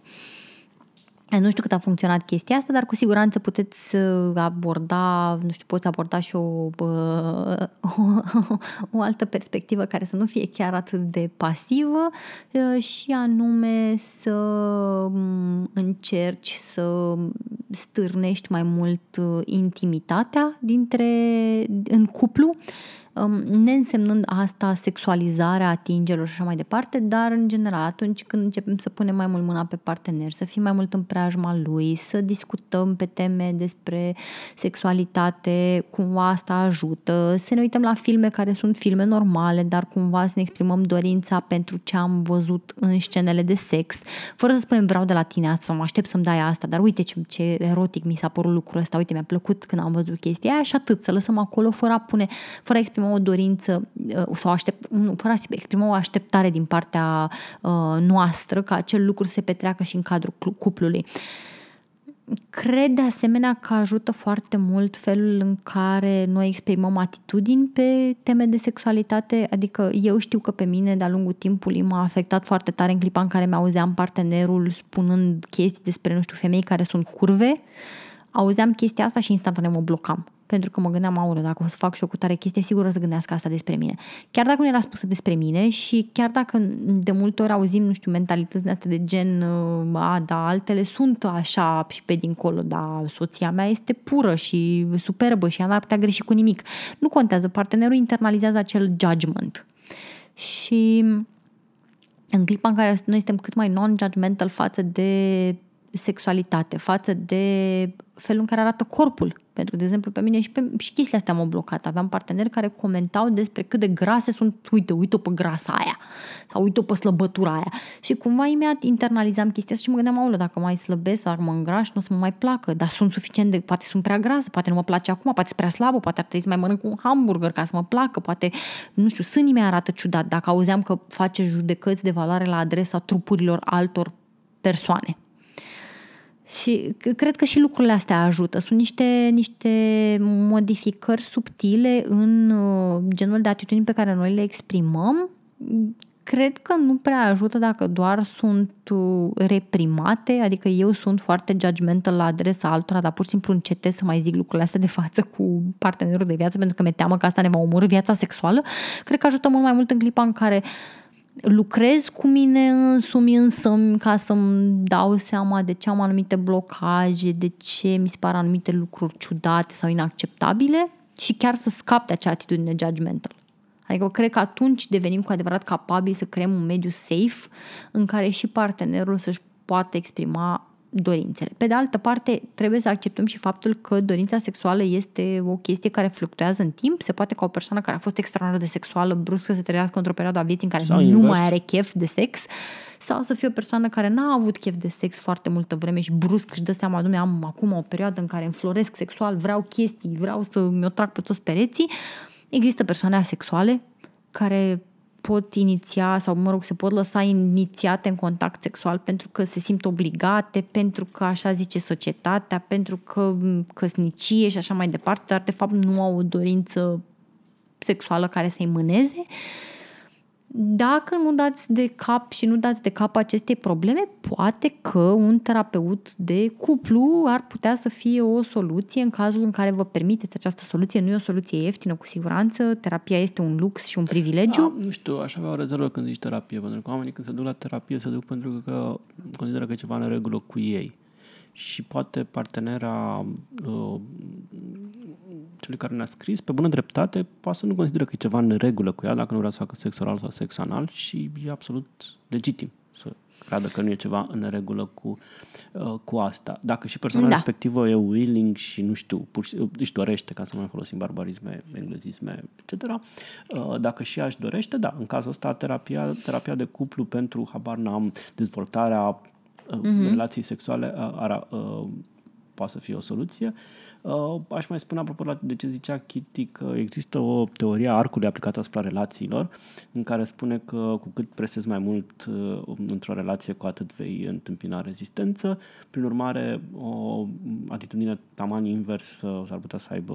[SPEAKER 1] Nu știu cât a funcționat chestia asta, dar cu siguranță puteți aborda, nu știu, poți aborda și o, o, (laughs) o altă perspectivă care să nu fie chiar atât de pasivă și anume să încerci să stârnești mai mult intimitatea dintre, în cuplu, neînsemnând asta sexualizarea atingerilor și așa mai departe, dar în general atunci când începem să punem mai mult mâna pe partener, să fim mai mult în preajma lui, să discutăm pe teme despre sexualitate, cumva asta ajută, să ne uităm la filme care sunt filme normale, dar cumva să ne exprimăm dorința pentru ce am văzut în scenele de sex, fără să spunem vreau de la tine asta sau mă aștept să-mi dai asta, dar uite ce, ce erotic mi s-a părut lucrul ăsta, uite mi-a plăcut când am văzut chestia aia și atât, să lăsăm acolo fără a pune, fără a exprima o dorință sau aștept, fără a exprima o așteptare din partea uh, noastră ca acel lucru se petreacă și în cadrul cuplului. Cred de asemenea că ajută foarte mult felul în care noi exprimăm atitudini pe teme de sexualitate, adică eu știu că pe mine de-a lungul timpului m-a afectat foarte tare în clipa în care mi-auzeam partenerul spunând chestii despre, nu știu, femei care sunt curve, auzeam chestia asta și instantaneu mă blocam pentru că mă gândeam, aură, dacă o să fac și o cu tare chestie, sigur o să gândească asta despre mine. Chiar dacă nu era spusă despre mine și chiar dacă de multe ori auzim, nu știu, mentalități astea de gen, uh, a, da, altele sunt așa și pe dincolo, da, soția mea este pură și superbă și ea n-ar putea greși cu nimic. Nu contează, partenerul internalizează acel judgment. Și în clipa în care noi suntem cât mai non-judgmental față de sexualitate, față de felul în care arată corpul pentru că, de exemplu, pe mine și, pe, și chestiile astea m-au blocat. Aveam parteneri care comentau despre cât de grase sunt, uite, uite-o pe grasa aia sau uite-o pe slăbătura aia. Și cumva imediat internalizam chestia asta și mă gândeam, aulă, dacă mai slăbesc, dacă mă îngraș, nu o să mă mai placă, dar sunt suficient de, poate sunt prea grasă, poate nu mă place acum, poate sunt prea slabă, poate ar trebui să mai mănânc un hamburger ca să mă placă, poate, nu știu, sânii mei arată ciudat dacă auzeam că face judecăți de valoare la adresa trupurilor altor persoane. Și cred că și lucrurile astea ajută. Sunt niște, niște modificări subtile în uh, genul de atitudini pe care noi le exprimăm. Cred că nu prea ajută dacă doar sunt uh, reprimate, adică eu sunt foarte judgmental la adresa altora, dar pur și simplu încetez să mai zic lucrurile astea de față cu partenerul de viață pentru că mi-e teamă că asta ne va omorâ viața sexuală. Cred că ajută mult mai mult în clipa în care uh, lucrez cu mine însumi însă ca să-mi dau seama de ce am anumite blocaje, de ce mi se par anumite lucruri ciudate sau inacceptabile și chiar să scap de acea atitudine judgmental. Adică cred că atunci devenim cu adevărat capabili să creăm un mediu safe în care și partenerul să-și poată exprima dorințele. Pe de altă parte, trebuie să acceptăm și faptul că dorința sexuală este o chestie care fluctuează în timp. Se poate ca o persoană care a fost extraordinar de sexuală brusc să se trăiască într-o perioadă a vieții în care sau nu invers. mai are chef de sex sau să fie o persoană care n-a avut chef de sex foarte multă vreme și brusc își dă seama, dumne, am acum o perioadă în care înfloresc sexual, vreau chestii, vreau să mi-o trag pe toți pereții. Există persoane asexuale care pot iniția sau, mă rog, se pot lăsa inițiate în contact sexual pentru că se simt obligate, pentru că așa zice societatea, pentru că căsnicie și așa mai departe, dar de fapt nu au o dorință sexuală care să-i mâneze. Uh, dacă nu dați de cap și nu dați de cap acestei probleme, poate că un terapeut de cuplu ar putea să fie o soluție în cazul în care vă permiteți această soluție. Nu e o soluție ieftină, cu siguranță. Terapia este un lux și un privilegiu.
[SPEAKER 2] Da, nu știu, aș avea o rezervă când zici terapie, pentru că oamenii când se duc la terapie se duc pentru că consideră că e ceva în regulă cu ei și poate partenera uh, celui care ne-a scris, pe bună dreptate, poate să nu consideră că e ceva în regulă cu ea dacă nu vrea să facă sex oral sau sex anal și e absolut legitim să creadă că nu e ceva în regulă cu, uh, cu asta. Dacă și persoana da. respectivă e willing și, nu știu, pur și, își dorește, ca să nu mai folosim barbarisme, englezisme, etc., uh, dacă și ea își dorește, da, în cazul ăsta terapia, terapia de cuplu pentru, habar n-am, dezvoltarea uh-huh. relații sexuale uh, ar, uh, poate să fie o soluție. Uh, aș mai spune, apropo de ce zicea Kitty, că există o teorie a arcului aplicată asupra relațiilor, în care spune că cu cât presezi mai mult uh, într-o relație, cu atât vei întâmpina rezistență. Prin urmare, o atitudine taman invers uh, s-ar putea să aibă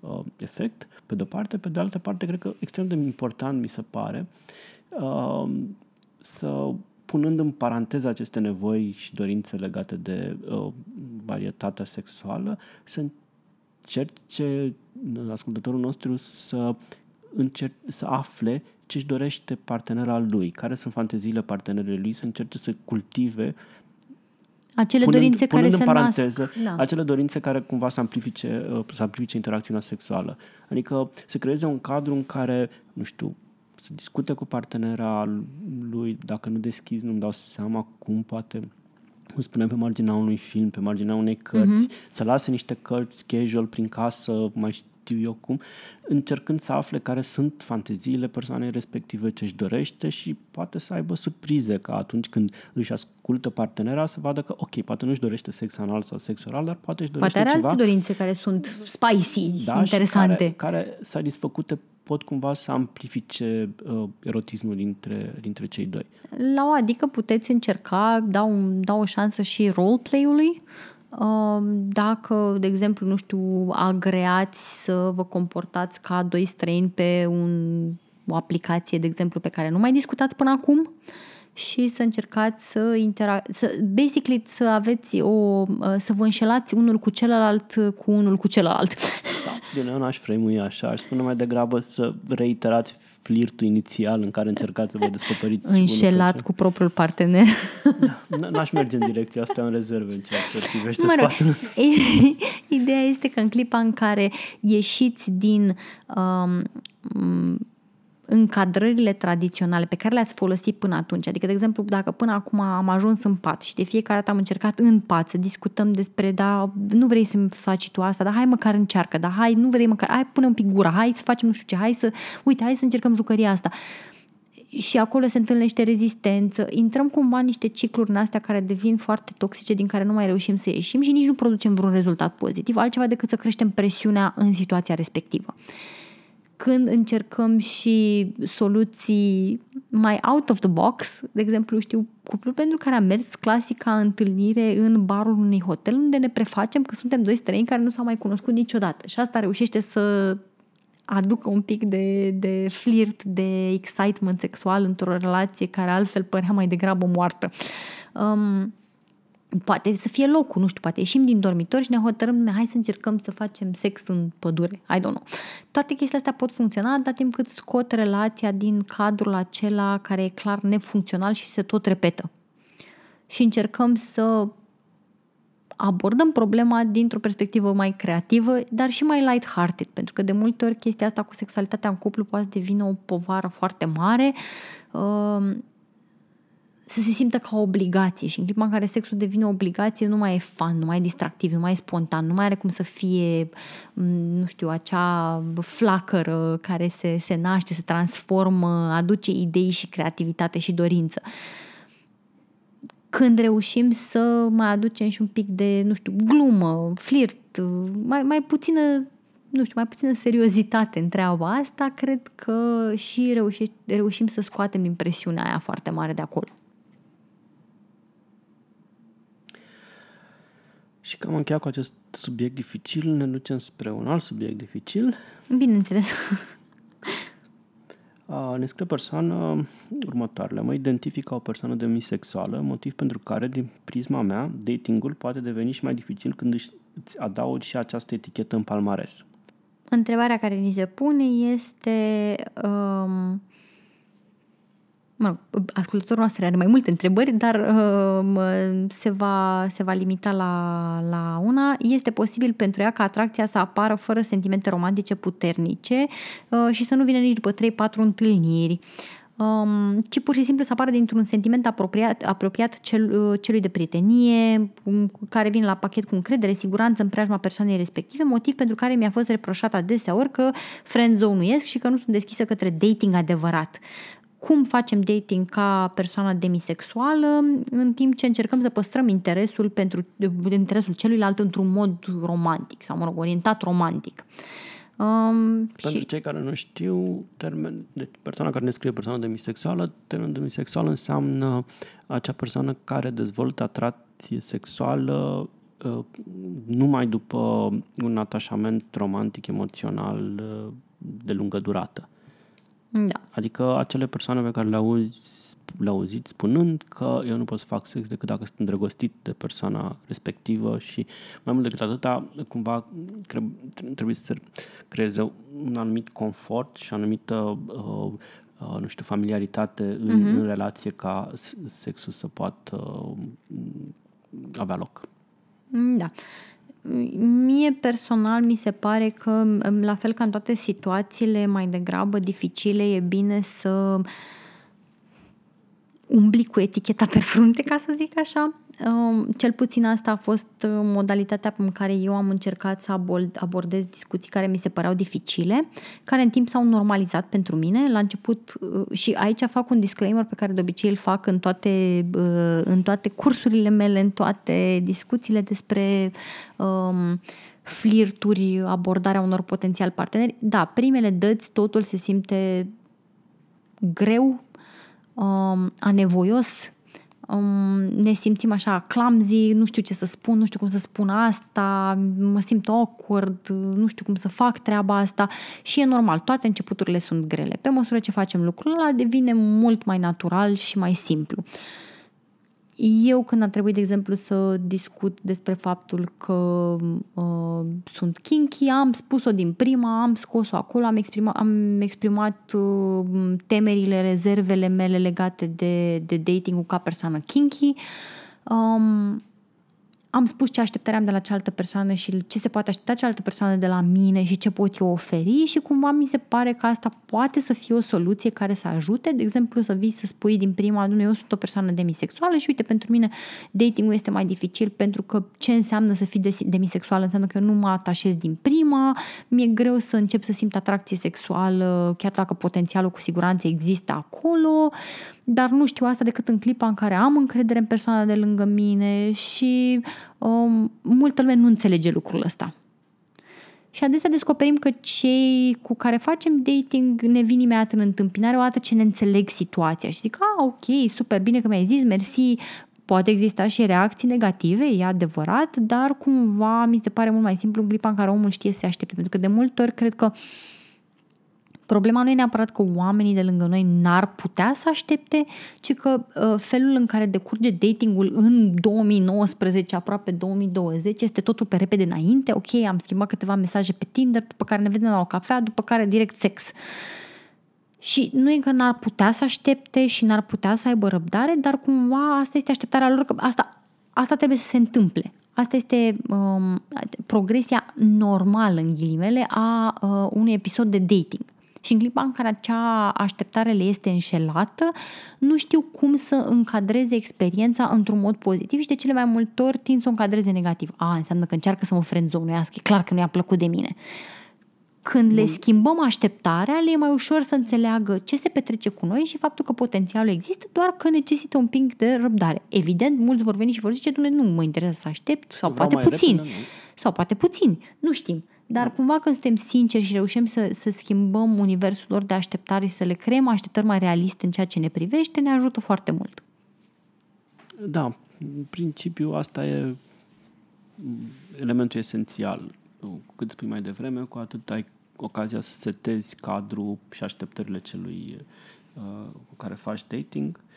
[SPEAKER 2] uh, efect, pe de-o parte. Pe de altă parte, cred că extrem de important mi se pare uh, să punând în paranteză aceste nevoi și dorințe legate de uh, varietatea sexuală, să încerce ascultătorul nostru să, încer- să afle ce își dorește partenera lui, care sunt fanteziile partenerului lui, să încerce să cultive
[SPEAKER 1] acele punând, dorințe punând care
[SPEAKER 2] în
[SPEAKER 1] se
[SPEAKER 2] paranteză,
[SPEAKER 1] nasc. Da.
[SPEAKER 2] acele dorințe care cumva să amplifice, uh, să amplifice interacțiunea sexuală. Adică să creeze un cadru în care, nu știu, să discute cu partenera lui, dacă nu deschizi, nu-mi dau seama cum poate cum spunem, pe marginea unui film, pe marginea unei cărți, uh-huh. să lase niște cărți casual prin casă, mai știu eu cum, încercând să afle care sunt fanteziile persoanei respective ce își dorește și poate să aibă surprize ca atunci când își ascultă partenera să vadă că, ok, poate nu își dorește sex anal sau sex oral, dar poate își dorește
[SPEAKER 1] poate are
[SPEAKER 2] ceva.
[SPEAKER 1] alte dorințe care sunt spicy, da, interesante.
[SPEAKER 2] care, care satisfăcute pot cumva să amplifice uh, erotismul dintre, dintre cei doi.
[SPEAKER 1] La o adică puteți încerca, da, un, da o șansă și roleplay-ului, Um, dacă, de exemplu, nu știu, agreați să vă comportați ca doi străini pe un, o aplicație, de exemplu, pe care nu mai discutați până acum, și să încercați să intera- să basically să aveți o uh, să vă înșelați unul cu celălalt cu unul cu celălalt.
[SPEAKER 2] Sau, bine, eu n-aș frame așa, aș spune mai degrabă să reiterați flirtul inițial în care încercați să vă descoperiți
[SPEAKER 1] Înșelat cu propriul partener.
[SPEAKER 2] Da, n-aș merge în direcția asta în rezervă în ceea ce privește mă rog, sfatul. (laughs)
[SPEAKER 1] Ideea este că în clipa în care ieșiți din um, încadrările tradiționale pe care le-ați folosit până atunci. Adică, de exemplu, dacă până acum am ajuns în pat și de fiecare dată am încercat în pat să discutăm despre, da, nu vrei să-mi faci tu asta, dar hai măcar încearcă, da, hai, nu vrei măcar, hai, pune un pic gura, hai să facem nu știu ce, hai să, uite, hai să încercăm jucăria asta. Și acolo se întâlnește rezistență, intrăm cumva în niște cicluri în astea care devin foarte toxice, din care nu mai reușim să ieșim și nici nu producem vreun rezultat pozitiv, altceva decât să creștem presiunea în situația respectivă când încercăm și soluții mai out of the box, de exemplu, știu, cuplul pentru care am mers clasica întâlnire în barul unui hotel unde ne prefacem că suntem doi străini care nu s-au mai cunoscut niciodată și asta reușește să aducă un pic de, de flirt, de excitement sexual într-o relație care altfel părea mai degrabă moartă. Um, Poate să fie locul, nu știu, poate ieșim din dormitor și ne hotărâm, hai să încercăm să facem sex în pădure. I don't know. Toate chestiile astea pot funcționa atâta timp cât scot relația din cadrul acela care e clar nefuncțional și se tot repetă. Și încercăm să abordăm problema dintr-o perspectivă mai creativă, dar și mai light-hearted, pentru că de multe ori chestia asta cu sexualitatea în cuplu poate să devină o povară foarte mare. Uh, să se simtă ca o obligație și în clipa în care sexul devine o obligație nu mai e fan, nu mai e distractiv, nu mai e spontan, nu mai are cum să fie, nu știu, acea flacără care se, se naște, se transformă, aduce idei și creativitate și dorință. Când reușim să mai aducem și un pic de, nu știu, glumă, flirt, mai, mai puțină nu știu, mai puțină seriozitate în treaba asta, cred că și reușim, reușim să scoatem impresiunea aia foarte mare de acolo.
[SPEAKER 2] Și cam încheiat cu acest subiect dificil, ne ducem spre un alt subiect dificil.
[SPEAKER 1] Bineînțeles.
[SPEAKER 2] ne scrie persoană următoarele. Mă identific ca o persoană demisexuală, motiv pentru care, din prisma mea, datingul poate deveni și mai dificil când îți adaug și această etichetă în palmares.
[SPEAKER 1] Întrebarea care ni se pune este um, mă rog, ascultătorul nostru are mai multe întrebări, dar uh, se, va, se va limita la, la una. Este posibil pentru ea ca atracția să apară fără sentimente romantice puternice uh, și să nu vină nici după 3-4 întâlniri, um, ci pur și simplu să apară dintr-un sentiment apropiat, apropiat cel, uh, celui de prietenie, um, care vine la pachet cu încredere, siguranță în preajma persoanei respective, motiv pentru care mi-a fost reproșat adeseori că friendzone-uiesc și că nu sunt deschisă către dating adevărat cum facem dating ca persoană demisexuală, în timp ce încercăm să păstrăm interesul pentru interesul celuilalt într-un mod romantic sau, mă rog, orientat romantic.
[SPEAKER 2] Um, pentru și... cei care nu știu, termen, deci persoana care ne scrie persoană demisexuală, termenul demisexual înseamnă acea persoană care dezvoltă atracție sexuală uh, numai după un atașament romantic, emoțional uh, de lungă durată.
[SPEAKER 1] Da.
[SPEAKER 2] Adică acele persoane pe care le auzi le auzit spunând că eu nu pot să fac sex decât dacă sunt îndrăgostit de persoana respectivă și mai mult decât atâta, cumva trebuie să creeze un anumit confort și o anumită uh, uh, nu știu, familiaritate în, uh-huh. în relație ca sexul să poată uh, avea loc.
[SPEAKER 1] Da. Mie personal mi se pare că, la fel ca în toate situațiile mai degrabă dificile, e bine să umbli cu eticheta pe frunte, ca să zic așa. Um, cel puțin asta a fost uh, modalitatea în care eu am încercat să abordez discuții care mi se păreau dificile, care în timp s-au normalizat pentru mine. La început, uh, și aici fac un disclaimer pe care de obicei îl fac în toate, uh, în toate cursurile mele, în toate discuțiile despre um, flirturi, abordarea unor potențial parteneri. Da, primele dăți totul se simte greu, um, anevoios, um, ne simțim așa clumsy, nu știu ce să spun, nu știu cum să spun asta, mă simt awkward, nu știu cum să fac treaba asta și e normal, toate începuturile sunt grele. Pe măsură ce facem lucrul ăla devine mult mai natural și mai simplu. Uh, eu când a trebuit, de exemplu, să discut despre faptul că uh, sunt kinky, am spus-o din prima, am scos-o acolo, am exprimat, am exprimat uh, temerile, rezervele mele legate de, de dating-ul ca persoană kinky. Um, am spus ce așteptări am de la cealaltă persoană și ce se poate aștepta cealaltă persoană de la mine și ce pot eu oferi și cumva mi se pare că asta poate să fie o soluție care să ajute, de exemplu să vii să spui din prima, nu, eu sunt o persoană demisexuală și uite, pentru mine dating-ul este mai dificil pentru că ce înseamnă să fii demisexuală? Înseamnă că eu nu mă atașez din prima, mi-e greu să încep să simt atracție sexuală, chiar dacă potențialul cu siguranță există acolo, dar nu știu asta decât în clipa în care am încredere în persoana de lângă mine și um, multă lume nu înțelege lucrul ăsta. Și adesea descoperim că cei cu care facem dating ne vin imediat în întâmpinare o dată ce ne înțeleg situația și zic, a, ok, super, bine că mi-ai zis, mersi, poate exista și reacții negative, e adevărat, dar cumva mi se pare mult mai simplu în clipa în care omul știe să se aștepte, pentru că de multe ori cred că uh, Problema nu e neapărat că oamenii de lângă noi n-ar putea să aștepte, ci că uh, felul în care decurge datingul în 2019, aproape 2020, este totul pe repede înainte. Ok, am schimbat câteva mesaje pe Tinder, după care ne vedem la o cafea, după care direct sex. Și nu e că n-ar putea să aștepte și n-ar putea să aibă răbdare, dar cumva asta este așteptarea lor, că asta, asta trebuie să se întâmple. Asta este um, progresia normală, în ghilimele, a uh, unui episod de dating. Și în clipa în care acea așteptare le este înșelată, nu știu cum să încadreze experiența într-un mod pozitiv și de cele mai multe ori tind să o încadreze negativ. A, înseamnă că încearcă să mă frenzonuiască, e clar că nu i-a plăcut de mine. Când le schimbăm așteptarea, le e mai ușor să înțeleagă ce se petrece cu noi și faptul că potențialul există, doar că necesită un pic de răbdare. Evident, mulți vor veni și vor zice, nu mă interesează să aștept, sau Vreau poate puțin. Repede, sau poate puțin, nu știm. Dar da. cumva când suntem sinceri și reușim să, să schimbăm universul lor de așteptare și să le creăm așteptări mai realiste în ceea ce ne privește, ne ajută foarte mult.
[SPEAKER 2] Da, în principiu asta e elementul esențial. Cât spui mai devreme, cu atât ai ocazia să setezi cadrul și așteptările celui uh, cu care faci dating Um,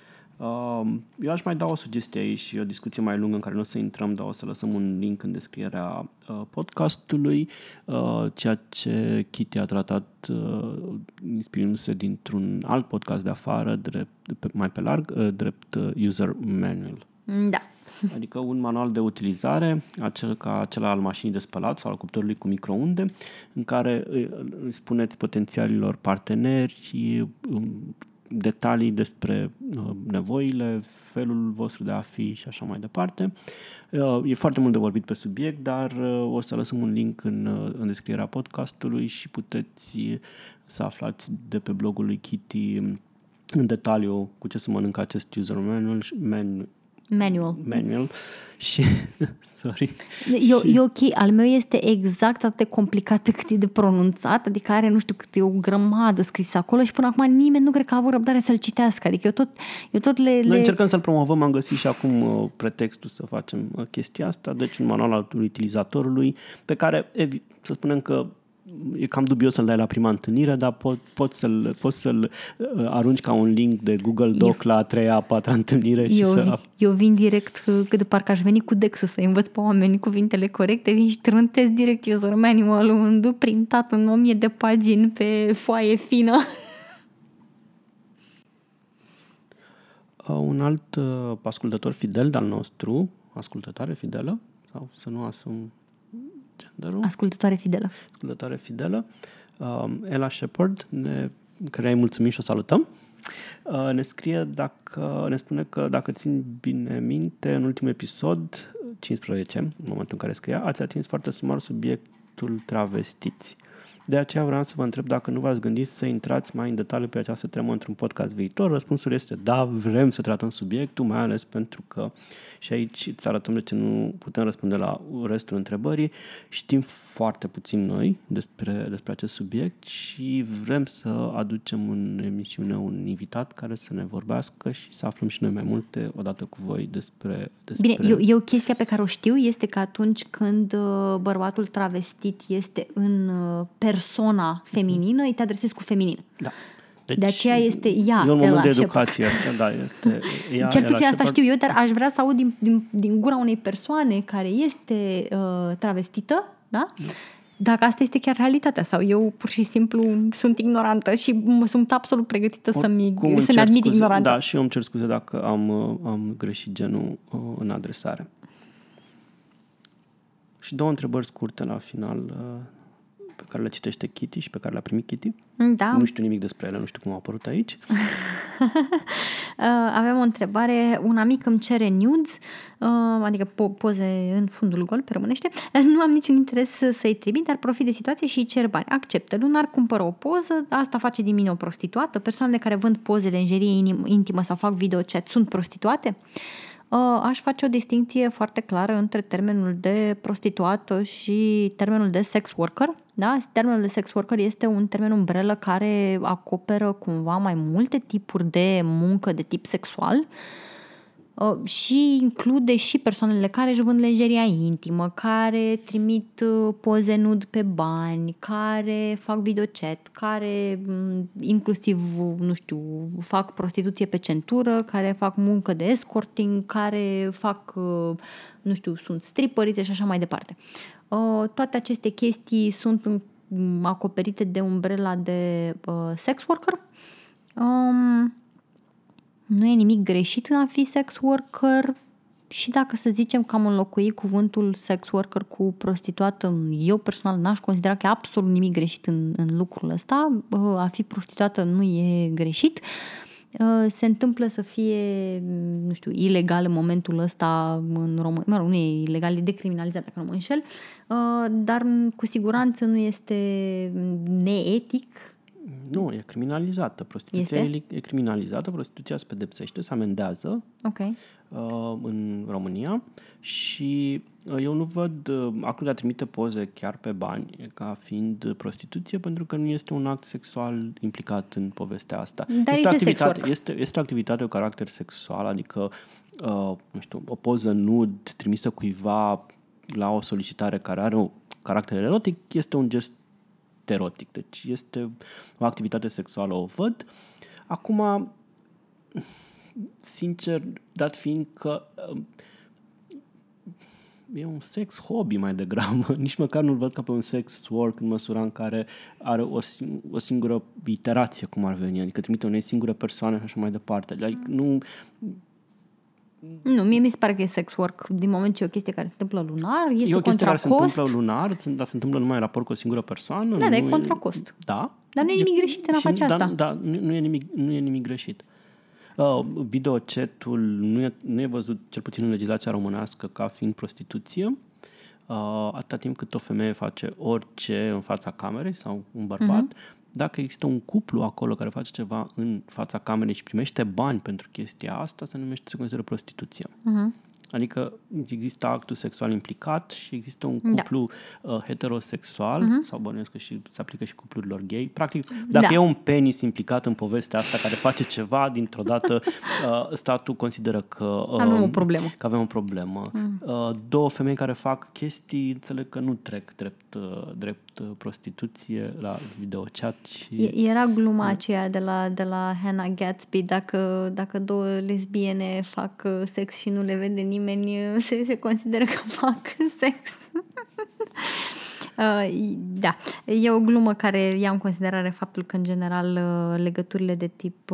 [SPEAKER 2] eu aș mai da o sugestie aici și o discuție mai lungă în care nu o să intrăm, dar o să lăsăm un link în descrierea uh, podcastului, uh, ceea ce Kitty a tratat uh, inspirându-se dintr-un alt podcast de afară, drept, mai pe larg, drept user manual.
[SPEAKER 1] Da.
[SPEAKER 2] Adică un manual de utilizare, acel ca acela al mașinii de spălat sau al cuptorului cu microunde, în care îi spuneți potențialilor parteneri um, detalii despre uh, nevoile, felul vostru de a fi și așa mai departe. Uh, e foarte mult de vorbit pe subiect, dar uh, o să lăsăm un link în, în descrierea podcastului și puteți să aflați de pe blogul lui Kitty în detaliu cu ce să mănâncă acest user manual, man,
[SPEAKER 1] Manual.
[SPEAKER 2] Manual. (laughs) Și, sorry.
[SPEAKER 1] E, și... e ok, al meu este exact atât de complicat pe cât e de pronunțat, adică are nu știu cât e o grămadă scris acolo și până acum nimeni nu cred că a avut răbdare să-l citească. Adică eu tot, eu tot le,
[SPEAKER 2] Noi le... încercăm să-l promovăm, am găsit și acum uh, pretextul să facem uh, chestia asta, deci un manual al utilizatorului pe care, să spunem că e cam dubios să-l dai la prima întâlnire, dar pot, poți, să-l, poți să-l uh, arunci ca un link de Google Doc eu, la a treia, a patra întâlnire și
[SPEAKER 1] eu,
[SPEAKER 2] să...
[SPEAKER 1] Eu vin direct, uh, cât de parcă aș veni cu Dexul să învăț pe oameni cuvintele corecte, vin și trântez direct user manual-ul un printat în o mie de pagini pe foaie fină.
[SPEAKER 2] Uh, un alt uh, ascultător fidel de-al nostru, ascultătoare fidelă, sau să nu asum
[SPEAKER 1] genderul. Ascultătoare fidelă.
[SPEAKER 2] Ascultătoare fidelă. Uh, Ella Shepard, ne, care îi mulțumim și o salutăm. Uh, ne scrie dacă, ne spune că dacă țin bine minte, în ultimul episod, 15, în momentul în care scria, ați atins foarte sumar subiectul travestiți. De aceea vreau să vă întreb dacă nu v-ați gândit să intrați mai în detaliu pe această temă într-un podcast viitor. Răspunsul este da, vrem să tratăm subiectul, mai ales pentru că și aici îți arătăm de ce nu putem răspunde la restul întrebării. Știm foarte puțin noi despre, despre acest subiect și vrem să aducem în emisiune un invitat care să ne vorbească și să aflăm și noi mai multe odată cu voi despre... despre...
[SPEAKER 1] Bine, eu, eu chestia pe care o știu este că atunci când uh, bărbatul travestit este în uh, persona feminină, îi te adresezi cu feminin.
[SPEAKER 2] Da.
[SPEAKER 1] Deci, de aceea este ea.
[SPEAKER 2] E un moment de educație asta, da. Este (laughs) ea,
[SPEAKER 1] Cel puțin asta știu eu, dar aș vrea să aud din, din, din gura unei persoane care este uh, travestită, da? Dacă asta este chiar realitatea sau eu pur și simplu sunt ignorantă și sunt absolut pregătită să-mi, să-mi admit
[SPEAKER 2] scuze,
[SPEAKER 1] ignoranța.
[SPEAKER 2] Da, și eu îmi cer scuze dacă am, uh, am greșit genul uh, în adresare. Și două întrebări scurte la final uh, pe care le citește Kitty și pe care le-a primit Kitty.
[SPEAKER 1] Da.
[SPEAKER 2] Nu știu nimic despre ele, nu știu cum au apărut aici. (laughs)
[SPEAKER 1] Avem o întrebare. Un amic îmi cere nudes, adică po- poze în fundul gol, pe românește. (laughs) Nu am niciun interes să-i trimit, dar profit de situație și îi cer bani. Acceptă. Lunar cumpără o poză, asta face din mine o prostituată. Persoanele care vând poze de lingerie intimă sau fac video chat sunt prostituate? Aș face o distinție foarte clară între termenul de prostituată și termenul de sex worker. Da? Termenul de sex worker este un termen umbrelă care acoperă cumva mai multe tipuri de muncă de tip sexual. Uh, Uh, și include și persoanele care își vând lejeria intimă, care trimit uh, poze nud pe bani, care fac videochat, care mm, inclusiv, nu știu, fac prostituție pe centură, care fac muncă de escorting, care fac, uh, nu știu, sunt stripperițe și așa mai departe. Toate aceste chestii sunt mm, acoperite de umbrela de sex worker. Um, nu e nimic greșit în a fi sex worker și dacă să zicem că am înlocuit cuvântul sex worker cu prostituată, eu personal n-aș considera că e absolut nimic greșit în, în lucrul ăsta. A fi prostituată nu e greșit. Se întâmplă să fie, nu știu, ilegal în momentul ăsta în România. Mă rog, nu e ilegal, e decriminalizat dacă nu mă înșel, dar cu siguranță nu este neetic
[SPEAKER 2] nu, e criminalizată. Prostituția este? e criminalizată, prostituția se pedepsește, se amendează
[SPEAKER 1] okay.
[SPEAKER 2] uh, în România și uh, eu nu văd uh, actul de a trimite poze chiar pe bani ca fiind prostituție pentru că nu este un act sexual implicat în povestea asta.
[SPEAKER 1] Dar
[SPEAKER 2] este,
[SPEAKER 1] o
[SPEAKER 2] activitate, este, este o activitate cu caracter sexual, adică uh, nu știu, o poză nud trimisă cuiva la o solicitare care are un caracter erotic este un gest erotic. Deci este o activitate sexuală, o văd. Acum, sincer, dat fiind că um, e un sex hobby mai degrabă, (laughs) nici măcar nu-l văd ca pe un sex work în măsura în care are o, o singură iterație, cum ar veni, adică trimite unei singure persoane și așa mai departe. Adică nu,
[SPEAKER 1] nu, mie mi se pare că e sex work din moment ce e o chestie care se întâmplă lunar, este
[SPEAKER 2] e o chestie
[SPEAKER 1] care
[SPEAKER 2] se întâmplă lunar, dar se întâmplă numai în raport cu o singură persoană.
[SPEAKER 1] Da, dar e contra cost.
[SPEAKER 2] Da.
[SPEAKER 1] Dar nu e nimic greșit în a face
[SPEAKER 2] da,
[SPEAKER 1] asta.
[SPEAKER 2] Da, nu, nu, e nimic, nu e nimic greșit. Uh, video chat-ul nu e, nu e văzut, cel puțin în legislația românească, ca fiind prostituție. Uh, atâta timp cât o femeie face orice în fața camerei sau un bărbat, uh-huh dacă există un cuplu acolo care face ceva în fața camerei și primește bani pentru chestia asta, se numește, se consideră prostituție. Uh-huh. Adică există actul sexual implicat și există un da. cuplu da. uh, heterosexual, uh-huh. sau bănuiesc că și se aplică și cuplurilor gay. Practic, dacă da. e un penis implicat în povestea asta care face ceva, dintr-o dată (laughs) uh, statul consideră că, uh,
[SPEAKER 1] avem o problemă.
[SPEAKER 2] că avem o problemă. Uh-huh. Uh, două femei care fac chestii, înțeleg că nu trec drept, uh, drept uh, prostituție la videochat. Și...
[SPEAKER 1] Era gluma aceea de la, de la Hannah Gatsby, dacă, dacă două lesbiene fac uh, sex și nu le vede nimeni nimeni uh, (laughs) se, se consideră că fac (laughs) sex. Uh, da, e o glumă care ia în considerare faptul că, în general, uh, legăturile de tip,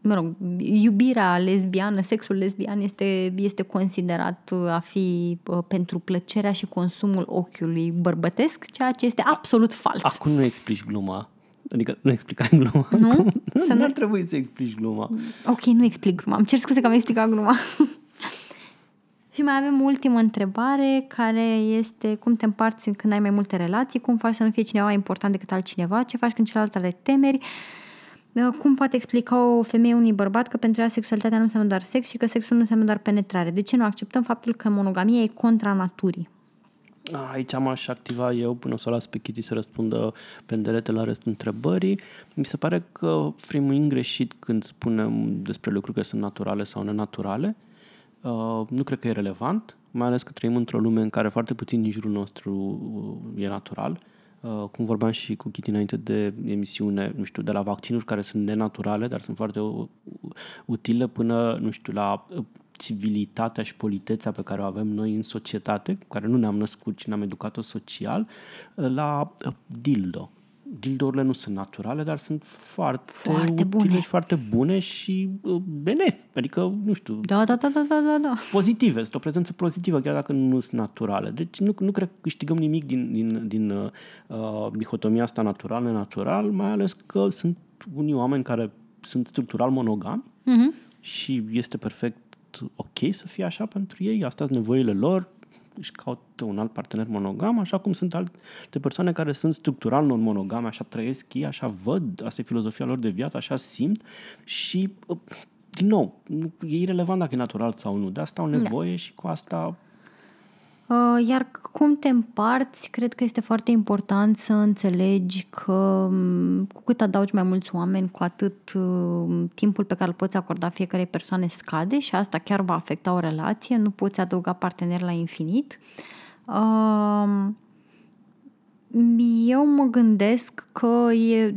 [SPEAKER 1] mă rog, iubirea lesbiană, sexul lesbian este, este considerat a fi pentru plăcerea și consumul ochiului bărbătesc, ceea ce este absolut fals.
[SPEAKER 2] Acum nu explici gluma. Adică nu explicai gluma.
[SPEAKER 1] Nu?
[SPEAKER 2] Să nu ar trebui să explici gluma.
[SPEAKER 1] Ok, nu explic gluma. Îmi cer scuze că am explicat gluma. (laughs) Și mai avem ultima întrebare, care este cum te împarți când ai mai multe relații, cum faci să nu fie cineva important decât altcineva, ce faci când celălalt are temeri, cum poate explica o femeie unui bărbat că pentru ea sexualitatea nu înseamnă doar sex și că sexul nu înseamnă doar penetrare? De ce nu acceptăm faptul că monogamia e contra naturii?
[SPEAKER 2] Aici am aș activa eu până o să las pe Kitty să răspundă pendelete la restul întrebării. Mi se pare că frimim greșit când spunem despre lucruri care sunt naturale sau nenaturale. Uh, nu cred că e relevant, mai ales că trăim într-o lume în care foarte puțin din jurul nostru uh, e natural. Uh, cum vorbeam și cu Kitty înainte de emisiune, nu știu, de la vaccinuri care sunt nenaturale, dar sunt foarte utile, până, nu știu, la civilitatea și politețea pe care o avem noi în societate, cu care nu ne-am născut, ci ne-am educat-o social, la dildo dildourile nu sunt naturale, dar sunt foarte, foarte utile bune. și foarte bune și uh, benefice. Adică, nu știu...
[SPEAKER 1] Da, da, da, da, da, da. da.
[SPEAKER 2] pozitive, sunt o prezență pozitivă, chiar dacă nu sunt naturale. Deci nu, nu cred că câștigăm nimic din, din, din uh, uh dihotomia asta natural-nenatural, mai ales că sunt unii oameni care sunt structural monogami uh-huh. și este perfect ok să fie așa pentru ei, asta sunt nevoile lor, își caută un alt partener monogam, așa cum sunt alte persoane care sunt structural non-monogame, așa trăiesc ei, așa văd, asta e filozofia lor de viață, așa simt și, din nou, e irrelevant dacă e natural sau nu, de asta au da. nevoie da. și cu asta
[SPEAKER 1] Uh, iar cum te împarți, cred că este foarte important să înțelegi că mm, cu cât adaugi mai mulți oameni, cu atât uh, timpul pe care îl poți acorda fiecare persoane scade și asta chiar va afecta o relație, nu poți adăuga parteneri la infinit. Uh, eu mă gândesc că e,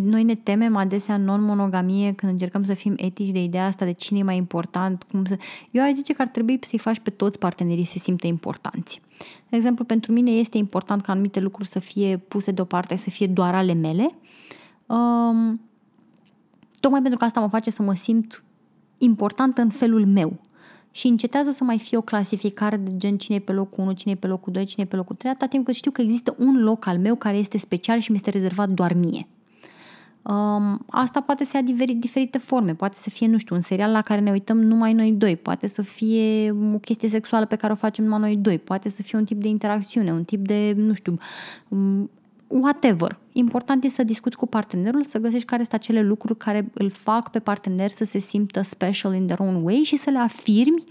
[SPEAKER 1] noi ne temem adesea non-monogamie când încercăm să fim etici de ideea asta de cine e mai important. Cum să... Eu aș zice că ar trebui să-i faci pe toți partenerii să se simtă importanți. De exemplu, pentru mine este important ca anumite lucruri să fie puse deoparte, să fie doar ale mele. Um, tocmai pentru că asta mă face să mă simt important în felul meu și încetează să mai fie o clasificare de gen cine e pe locul 1, cine e pe locul 2, cine e pe locul 3, atâta timp cât știu că există un loc al meu care este special și mi este rezervat doar mie. Um, asta poate să ia diferite, diferite forme, poate să fie, nu știu, un serial la care ne uităm numai noi doi, poate să fie o chestie sexuală pe care o facem numai noi doi, poate să fie un tip de interacțiune, un tip de, nu știu, whatever. Important e să discuți cu partenerul, să găsești care sunt acele lucruri care îl fac pe partener să se simtă special in their own way și să le afirmi.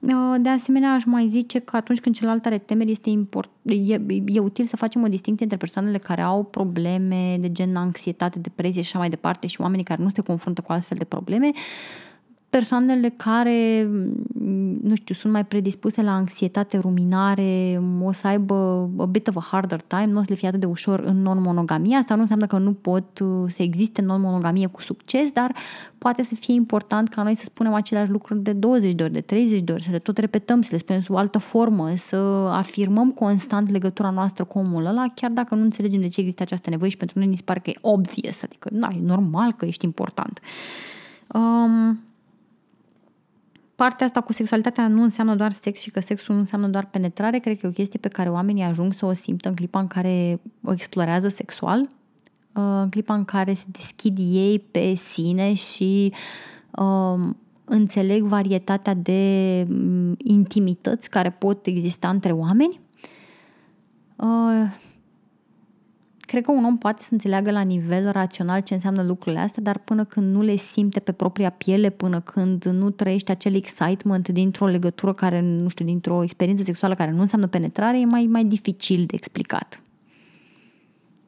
[SPEAKER 1] Uh, de asemenea, aș mai zice că atunci când celălalt are temeri, este import, e, e util să facem o distinție între persoanele care au probleme de gen anxietate, depresie și așa mai departe și oamenii care nu se confruntă cu astfel de probleme persoanele care, nu știu, sunt mai predispuse la anxietate, ruminare, o să aibă a bit of a harder time, nu o să le fie atât de ușor în non-monogamie. Asta nu înseamnă că nu pot uh, să existe non-monogamie cu succes, dar poate să fie important ca noi să spunem aceleași lucruri de 20 de ori, de 30 de ori, să le tot repetăm, să le spunem sub o altă formă, să afirmăm constant legătura noastră cu omul ăla, chiar dacă nu înțelegem de ce există această nevoie și pentru noi ni se pare că e obvious, adică, da, e normal că ești important. Um, partea asta cu sexualitatea nu înseamnă doar sex și că sexul nu înseamnă doar penetrare, cred că e o chestie pe care oamenii ajung să o simtă în clipa în care o explorează sexual, uh, în clipa în care se deschid ei pe sine și um, înțeleg varietatea de um, intimități care pot exista între oameni. Uh, Cred că un om poate să înțeleagă la nivel rațional ce înseamnă lucrurile astea, dar până când nu le simte pe propria piele, până când nu trăiește acel excitement dintr-o legătură care, nu știu, dintr-o experiență sexuală care nu înseamnă penetrare, e mai, mai dificil de explicat.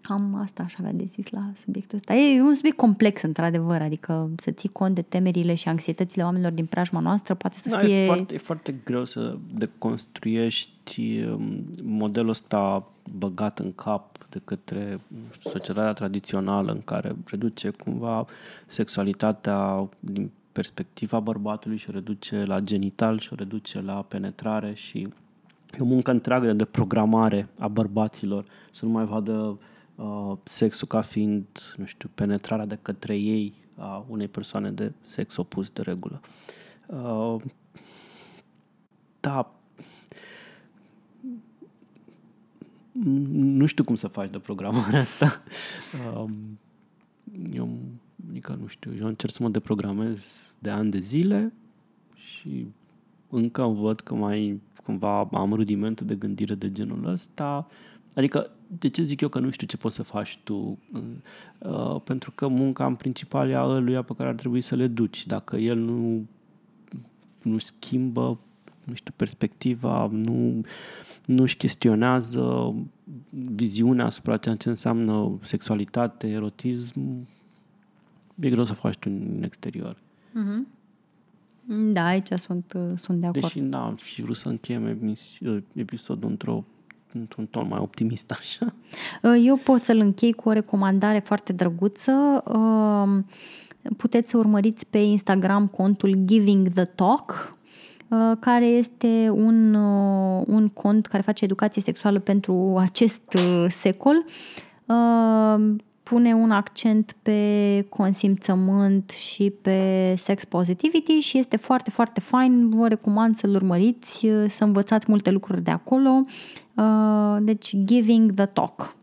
[SPEAKER 1] Cam asta aș avea de zis la subiectul ăsta. E un subiect complex, într-adevăr, adică să ții cont de temerile și anxietățile oamenilor din preajma noastră poate să
[SPEAKER 2] da,
[SPEAKER 1] fie...
[SPEAKER 2] E foarte, e foarte greu să deconstruiești um, modelul ăsta băgat în cap de către știu, societatea tradițională în care reduce cumva sexualitatea din perspectiva bărbatului și o reduce la genital și o reduce la penetrare și e o muncă întreagă de programare a bărbaților să nu mai vadă uh, sexul ca fiind, nu știu, penetrarea de către ei a unei persoane de sex opus de regulă. Uh, da, nu știu cum să faci de programarea asta. Um, eu, adică, nu știu, eu încerc să mă deprogramez de ani de zile și încă văd că mai cumva am rudimente de gândire de genul ăsta. Adică, de ce zic eu că nu știu ce poți să faci tu? Uh, pentru că munca în principal e a ăluia pe care ar trebui să le duci. Dacă el nu, nu schimbă, nu știu, perspectiva, nu, nu-și chestionează viziunea asupra ceea ce înseamnă sexualitate, erotism, e greu să faci tu în exterior.
[SPEAKER 1] Mm-hmm. Da, aici sunt, sunt de acord.
[SPEAKER 2] Deși n-am și vrut să încheiem episodul într-o într-un ton mai optimist (laughs) așa.
[SPEAKER 1] Eu pot să-l închei cu o recomandare foarte drăguță. Um, puteți să urmăriți pe Instagram contul Giving the Talk, uh, care este un, uh, un cont care face educație sexuală pentru acest uh, secol pune un accent pe consimțământ și pe sex positivity și este foarte, foarte fain. Vă recomand să-l urmăriți, să învățați multe lucruri de acolo. Uh, deci, Giving the Talk.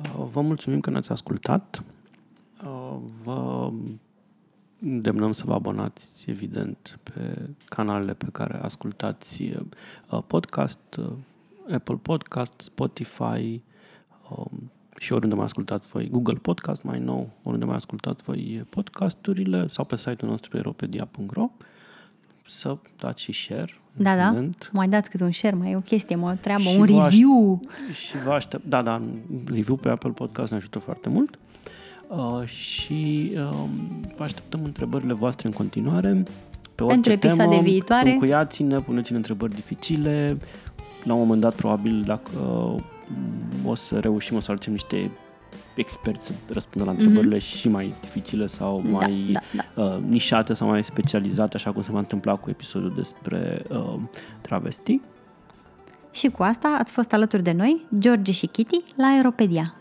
[SPEAKER 2] Uh, vă mulțumim că ne-ați ascultat. Uh, vă îndemnăm să vă abonați, evident, pe canalele pe care ascultați podcast, Apple Podcast, Spotify, um, și oriunde mai ascultați voi Google Podcast mai nou, oriunde mai ascultați voi podcasturile sau pe site-ul nostru eropedia.ro să dați și share.
[SPEAKER 1] Da, da, mai dați câte un share, mai e o chestie, mai o treabă, și un review.
[SPEAKER 2] Aș- și vă aștept, da, da, review pe Apple Podcast ne ajută foarte mult. Uh, și uh, vă așteptăm întrebările voastre în continuare. Pe
[SPEAKER 1] Pentru episoade temă, viitoare.
[SPEAKER 2] Încuiați-ne, puneți-ne întrebări dificile. La un moment dat, probabil, dacă uh, o să reușim să aducem niște experți să răspundă la întrebările mm-hmm. și mai dificile sau da, mai da, da. Uh, nișate sau mai specializate, așa cum se va întâmpla cu episodul despre uh, travesti.
[SPEAKER 1] Și cu asta ați fost alături de noi, George și Kitty, la Aeropedia.